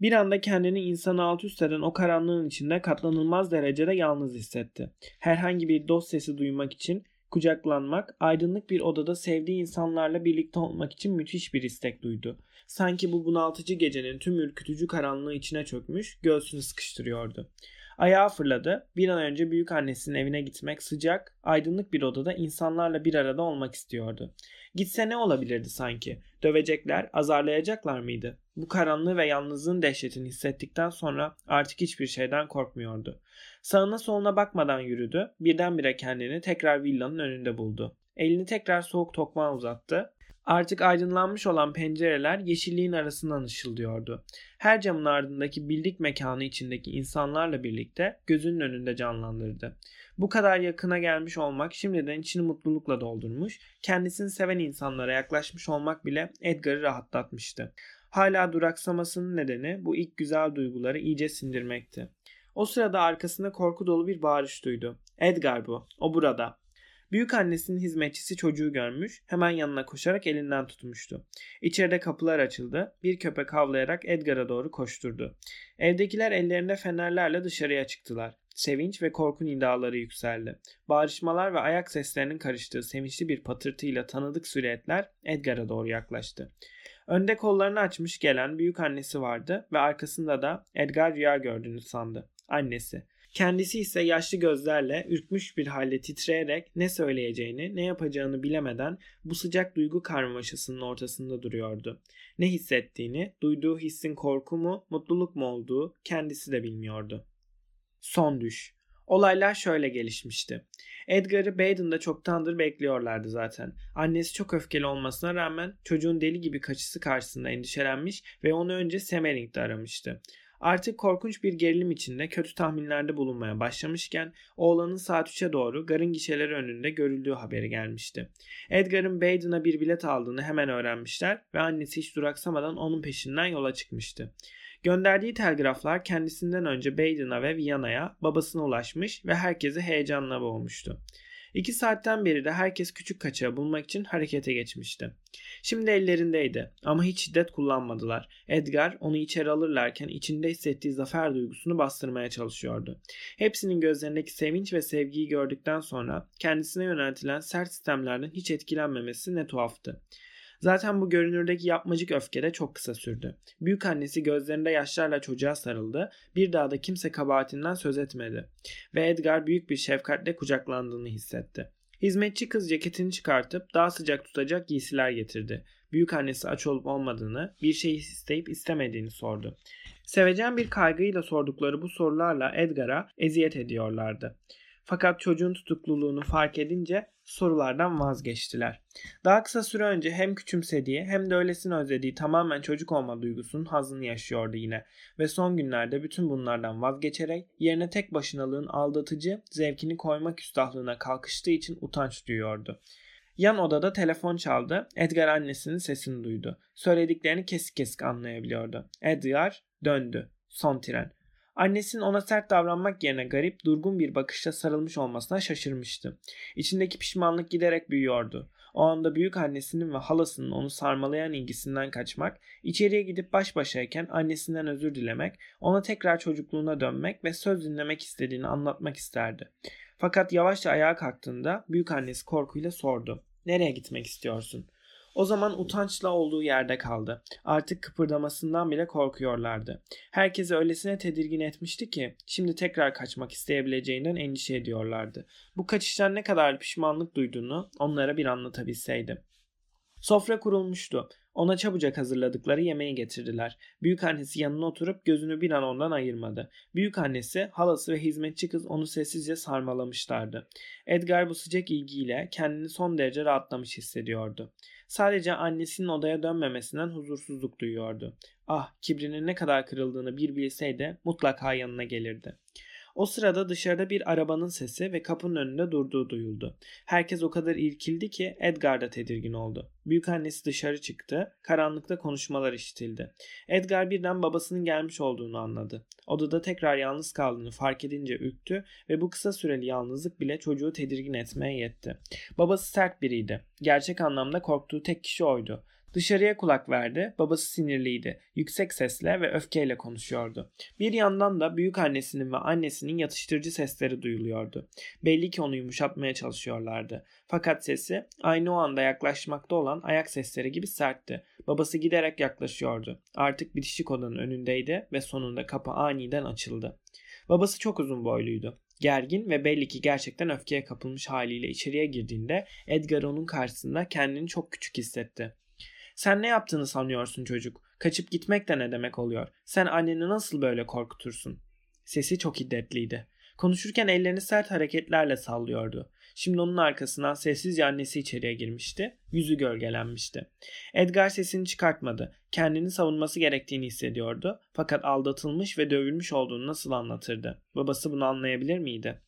Bir anda kendini insanı alt üst eden o karanlığın içinde katlanılmaz derecede yalnız hissetti. Herhangi bir dost sesi duymak için kucaklanmak, aydınlık bir odada sevdiği insanlarla birlikte olmak için müthiş bir istek duydu. Sanki bu bunaltıcı gecenin tüm ürkütücü karanlığı içine çökmüş, göğsünü sıkıştırıyordu. Ayağa fırladı. Bir an önce büyük annesinin evine gitmek sıcak, aydınlık bir odada insanlarla bir arada olmak istiyordu. Gitse ne olabilirdi sanki? Dövecekler, azarlayacaklar mıydı? Bu karanlığı ve yalnızlığın dehşetini hissettikten sonra artık hiçbir şeyden korkmuyordu. Sağına soluna bakmadan yürüdü. Birdenbire kendini tekrar villanın önünde buldu. Elini tekrar soğuk tokmağa uzattı. Artık aydınlanmış olan pencereler yeşilliğin arasından ışıldıyordu. Her camın ardındaki bildik mekanı içindeki insanlarla birlikte gözünün önünde canlandırdı. Bu kadar yakına gelmiş olmak şimdiden içini mutlulukla doldurmuş, kendisini seven insanlara yaklaşmış olmak bile Edgar'ı rahatlatmıştı. Hala duraksamasının nedeni bu ilk güzel duyguları iyice sindirmekti. O sırada arkasında korku dolu bir bağırış duydu. Edgar bu. O burada. Büyük annesinin hizmetçisi çocuğu görmüş, hemen yanına koşarak elinden tutmuştu. İçeride kapılar açıldı, bir köpek havlayarak Edgar'a doğru koşturdu. Evdekiler ellerinde fenerlerle dışarıya çıktılar. Sevinç ve korku nidaları yükseldi. Bağırışmalar ve ayak seslerinin karıştığı sevinçli bir patırtıyla tanıdık silüetler Edgar'a doğru yaklaştı. Önde kollarını açmış gelen büyük annesi vardı ve arkasında da Edgar rüya gördüğünü sandı. Annesi. Kendisi ise yaşlı gözlerle ürkmüş bir halde titreyerek ne söyleyeceğini, ne yapacağını bilemeden bu sıcak duygu karmaşasının ortasında duruyordu. Ne hissettiğini, duyduğu hissin korku mu, mutluluk mu olduğu kendisi de bilmiyordu. Son düş. Olaylar şöyle gelişmişti. Edgar'ı Baden'da çoktandır bekliyorlardı zaten. Annesi çok öfkeli olmasına rağmen çocuğun deli gibi kaçısı karşısında endişelenmiş ve onu önce Semering'de aramıştı. Artık korkunç bir gerilim içinde kötü tahminlerde bulunmaya başlamışken oğlanın saat 3'e doğru garın gişeleri önünde görüldüğü haberi gelmişti. Edgar'ın Baden'a bir bilet aldığını hemen öğrenmişler ve annesi hiç duraksamadan onun peşinden yola çıkmıştı. Gönderdiği telgraflar kendisinden önce Baden'a ve Viyana'ya babasına ulaşmış ve herkesi heyecanla boğmuştu. İki saatten beri de herkes küçük kaçağı bulmak için harekete geçmişti. Şimdi ellerindeydi ama hiç şiddet kullanmadılar. Edgar onu içeri alırlarken içinde hissettiği zafer duygusunu bastırmaya çalışıyordu. Hepsinin gözlerindeki sevinç ve sevgiyi gördükten sonra kendisine yöneltilen sert sistemlerden hiç etkilenmemesi ne tuhaftı. Zaten bu görünürdeki yapmacık öfke de çok kısa sürdü. Büyük annesi gözlerinde yaşlarla çocuğa sarıldı. Bir daha da kimse kabahatinden söz etmedi. Ve Edgar büyük bir şefkatle kucaklandığını hissetti. Hizmetçi kız ceketini çıkartıp daha sıcak tutacak giysiler getirdi. Büyük annesi aç olup olmadığını, bir şey isteyip istemediğini sordu. Sevecen bir kaygıyla sordukları bu sorularla Edgar'a eziyet ediyorlardı. Fakat çocuğun tutukluluğunu fark edince sorulardan vazgeçtiler. Daha kısa süre önce hem küçümsediği hem de öylesine özlediği tamamen çocuk olma duygusunun hazını yaşıyordu yine ve son günlerde bütün bunlardan vazgeçerek yerine tek başınalığın aldatıcı zevkini koymak üstahlığına kalkıştığı için utanç duyuyordu. Yan odada telefon çaldı. Edgar annesinin sesini duydu. Söylediklerini kesik kesik anlayabiliyordu. Edgar, Döndü. Son tren. Annesinin ona sert davranmak yerine garip, durgun bir bakışla sarılmış olmasına şaşırmıştı. İçindeki pişmanlık giderek büyüyordu. O anda büyük annesinin ve halasının onu sarmalayan ilgisinden kaçmak, içeriye gidip baş başayken annesinden özür dilemek, ona tekrar çocukluğuna dönmek ve söz dinlemek istediğini anlatmak isterdi. Fakat yavaşça ayağa kalktığında büyük annesi korkuyla sordu. Nereye gitmek istiyorsun? O zaman utançla olduğu yerde kaldı. Artık kıpırdamasından bile korkuyorlardı. Herkesi öylesine tedirgin etmişti ki şimdi tekrar kaçmak isteyebileceğinden endişe ediyorlardı. Bu kaçıştan ne kadar pişmanlık duyduğunu onlara bir anlatabilseydi. Sofra kurulmuştu. Ona çabucak hazırladıkları yemeği getirdiler. Büyük annesi yanına oturup gözünü bir an ondan ayırmadı. Büyük annesi, halası ve hizmetçi kız onu sessizce sarmalamışlardı. Edgar bu sıcak ilgiyle kendini son derece rahatlamış hissediyordu. Sadece annesinin odaya dönmemesinden huzursuzluk duyuyordu. Ah, kibrinin ne kadar kırıldığını bir bilseydi mutlaka yanına gelirdi. O sırada dışarıda bir arabanın sesi ve kapının önünde durduğu duyuldu. Herkes o kadar irkildi ki Edgar da tedirgin oldu. Büyük annesi dışarı çıktı. Karanlıkta konuşmalar işitildi. Edgar birden babasının gelmiş olduğunu anladı. Odada tekrar yalnız kaldığını fark edince ürktü ve bu kısa süreli yalnızlık bile çocuğu tedirgin etmeye yetti. Babası sert biriydi. Gerçek anlamda korktuğu tek kişi oydu. Dışarıya kulak verdi. Babası sinirliydi. Yüksek sesle ve öfkeyle konuşuyordu. Bir yandan da büyük annesinin ve annesinin yatıştırıcı sesleri duyuluyordu. Belli ki onu yumuşatmaya çalışıyorlardı. Fakat sesi aynı o anda yaklaşmakta olan ayak sesleri gibi sertti. Babası giderek yaklaşıyordu. Artık bitişik odanın önündeydi ve sonunda kapı aniden açıldı. Babası çok uzun boyluydu. Gergin ve belli ki gerçekten öfkeye kapılmış haliyle içeriye girdiğinde Edgar onun karşısında kendini çok küçük hissetti. Sen ne yaptığını sanıyorsun çocuk? Kaçıp gitmek de ne demek oluyor? Sen anneni nasıl böyle korkutursun? Sesi çok hiddetliydi. Konuşurken ellerini sert hareketlerle sallıyordu. Şimdi onun arkasından sessizce annesi içeriye girmişti. Yüzü gölgelenmişti. Edgar sesini çıkartmadı. Kendini savunması gerektiğini hissediyordu. Fakat aldatılmış ve dövülmüş olduğunu nasıl anlatırdı? Babası bunu anlayabilir miydi?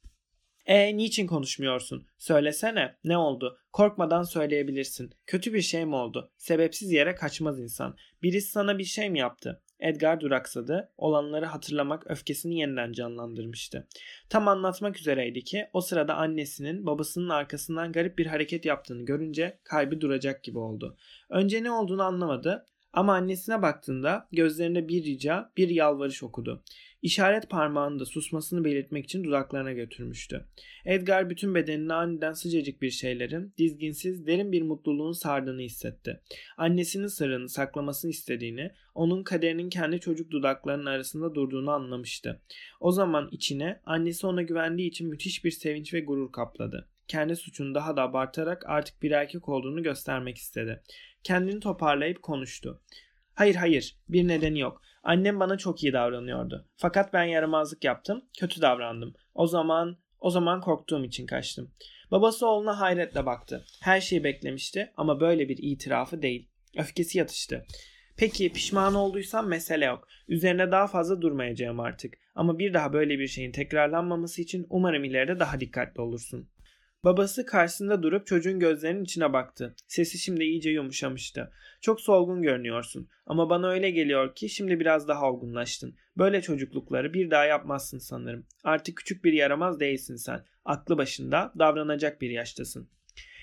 E niçin konuşmuyorsun? Söylesene. Ne oldu? Korkmadan söyleyebilirsin. Kötü bir şey mi oldu? Sebepsiz yere kaçmaz insan. Birisi sana bir şey mi yaptı? Edgar duraksadı. Olanları hatırlamak öfkesini yeniden canlandırmıştı. Tam anlatmak üzereydi ki o sırada annesinin babasının arkasından garip bir hareket yaptığını görünce kalbi duracak gibi oldu. Önce ne olduğunu anlamadı ama annesine baktığında gözlerinde bir rica, bir yalvarış okudu. İşaret parmağını da susmasını belirtmek için dudaklarına götürmüştü. Edgar bütün bedenini aniden sıcacık bir şeylerin, dizginsiz, derin bir mutluluğun sardığını hissetti. Annesinin sırrını saklamasını istediğini, onun kaderinin kendi çocuk dudaklarının arasında durduğunu anlamıştı. O zaman içine annesi ona güvendiği için müthiş bir sevinç ve gurur kapladı kendi suçunu daha da abartarak artık bir erkek olduğunu göstermek istedi. Kendini toparlayıp konuştu. Hayır hayır bir nedeni yok. Annem bana çok iyi davranıyordu. Fakat ben yaramazlık yaptım, kötü davrandım. O zaman o zaman korktuğum için kaçtım. Babası oğluna hayretle baktı. Her şeyi beklemişti ama böyle bir itirafı değil. Öfkesi yatıştı. Peki pişman olduysam mesele yok. Üzerine daha fazla durmayacağım artık. Ama bir daha böyle bir şeyin tekrarlanmaması için umarım ileride daha dikkatli olursun. Babası karşısında durup çocuğun gözlerinin içine baktı. Sesi şimdi iyice yumuşamıştı. Çok solgun görünüyorsun ama bana öyle geliyor ki şimdi biraz daha olgunlaştın. Böyle çocuklukları bir daha yapmazsın sanırım. Artık küçük bir yaramaz değilsin sen. Aklı başında davranacak bir yaştasın.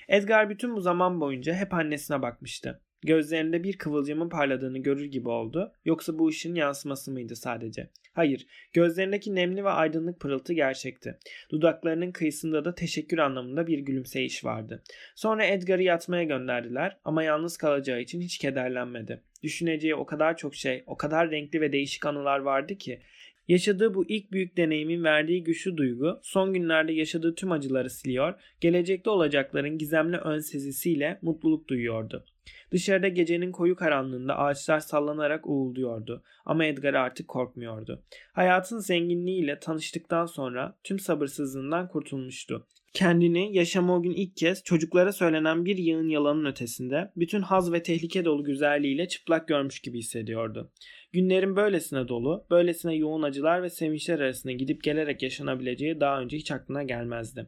Edgar bütün bu zaman boyunca hep annesine bakmıştı. Gözlerinde bir kıvılcımın parladığını görür gibi oldu. Yoksa bu ışın yansıması mıydı sadece? Hayır, gözlerindeki nemli ve aydınlık pırıltı gerçekti. Dudaklarının kıyısında da teşekkür anlamında bir gülümseyiş vardı. Sonra Edgar'ı yatmaya gönderdiler ama yalnız kalacağı için hiç kederlenmedi. Düşüneceği o kadar çok şey, o kadar renkli ve değişik anılar vardı ki Yaşadığı bu ilk büyük deneyimin verdiği güçlü duygu son günlerde yaşadığı tüm acıları siliyor, gelecekte olacakların gizemli ön sezisiyle mutluluk duyuyordu. Dışarıda gecenin koyu karanlığında ağaçlar sallanarak uğulduyordu ama Edgar artık korkmuyordu. Hayatın zenginliğiyle tanıştıktan sonra tüm sabırsızlığından kurtulmuştu. Kendini yaşama o gün ilk kez çocuklara söylenen bir yığın yalanın ötesinde bütün haz ve tehlike dolu güzelliğiyle çıplak görmüş gibi hissediyordu. Günlerin böylesine dolu, böylesine yoğun acılar ve sevinçler arasında gidip gelerek yaşanabileceği daha önce hiç aklına gelmezdi.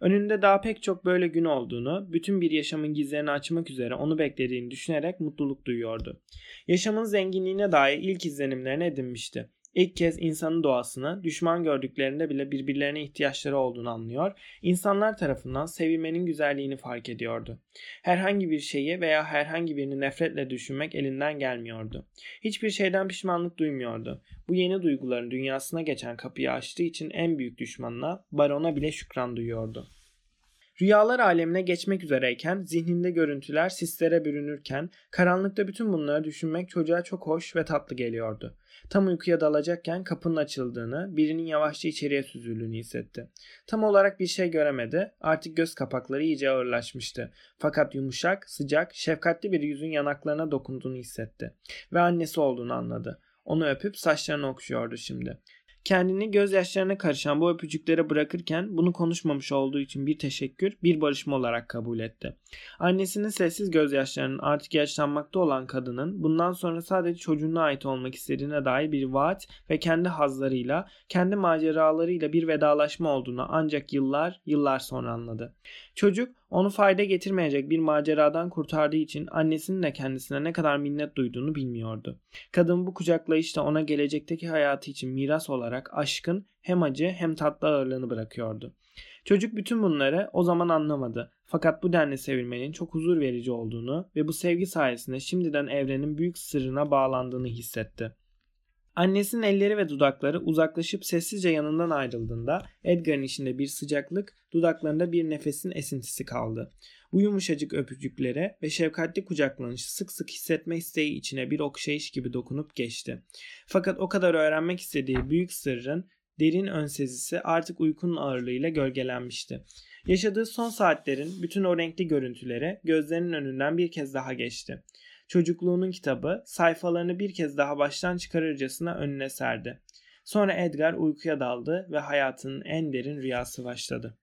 Önünde daha pek çok böyle gün olduğunu, bütün bir yaşamın gizlerini açmak üzere onu beklediğini düşünerek mutluluk duyuyordu. Yaşamın zenginliğine dair ilk izlenimlerini edinmişti. İlk kez insanın doğasını, düşman gördüklerinde bile birbirlerine ihtiyaçları olduğunu anlıyor, insanlar tarafından sevilmenin güzelliğini fark ediyordu. Herhangi bir şeyi veya herhangi birini nefretle düşünmek elinden gelmiyordu. Hiçbir şeyden pişmanlık duymuyordu. Bu yeni duyguların dünyasına geçen kapıyı açtığı için en büyük düşmanına, barona bile şükran duyuyordu. Rüyalar alemine geçmek üzereyken zihninde görüntüler sislere bürünürken karanlıkta bütün bunları düşünmek çocuğa çok hoş ve tatlı geliyordu. Tam uykuya dalacakken kapının açıldığını, birinin yavaşça içeriye süzüldüğünü hissetti. Tam olarak bir şey göremedi. Artık göz kapakları iyice ağırlaşmıştı. Fakat yumuşak, sıcak, şefkatli bir yüzün yanaklarına dokunduğunu hissetti. Ve annesi olduğunu anladı. Onu öpüp saçlarını okşuyordu şimdi. Kendini gözyaşlarına karışan bu öpücüklere bırakırken bunu konuşmamış olduğu için bir teşekkür, bir barışma olarak kabul etti. Annesinin sessiz gözyaşlarının artık yaşlanmakta olan kadının bundan sonra sadece çocuğuna ait olmak istediğine dair bir vaat ve kendi hazlarıyla, kendi maceralarıyla bir vedalaşma olduğunu ancak yıllar, yıllar sonra anladı. Çocuk onu fayda getirmeyecek bir maceradan kurtardığı için annesinin de kendisine ne kadar minnet duyduğunu bilmiyordu. Kadın bu kucaklayışta ona gelecekteki hayatı için miras olarak aşkın hem acı hem tatlı ağırlığını bırakıyordu. Çocuk bütün bunları o zaman anlamadı. Fakat bu denli sevilmenin çok huzur verici olduğunu ve bu sevgi sayesinde şimdiden evrenin büyük sırrına bağlandığını hissetti. Annesinin elleri ve dudakları uzaklaşıp sessizce yanından ayrıldığında Edgar'ın içinde bir sıcaklık, dudaklarında bir nefesin esintisi kaldı. Bu yumuşacık öpücüklere ve şefkatli kucaklanışı sık sık hissetme isteği içine bir okşayış gibi dokunup geçti. Fakat o kadar öğrenmek istediği büyük sırrın derin önsezisi artık uykunun ağırlığıyla gölgelenmişti. Yaşadığı son saatlerin bütün o renkli görüntülere gözlerinin önünden bir kez daha geçti. Çocukluğunun kitabı sayfalarını bir kez daha baştan çıkarırcasına önüne serdi. Sonra Edgar uykuya daldı ve hayatının en derin rüyası başladı.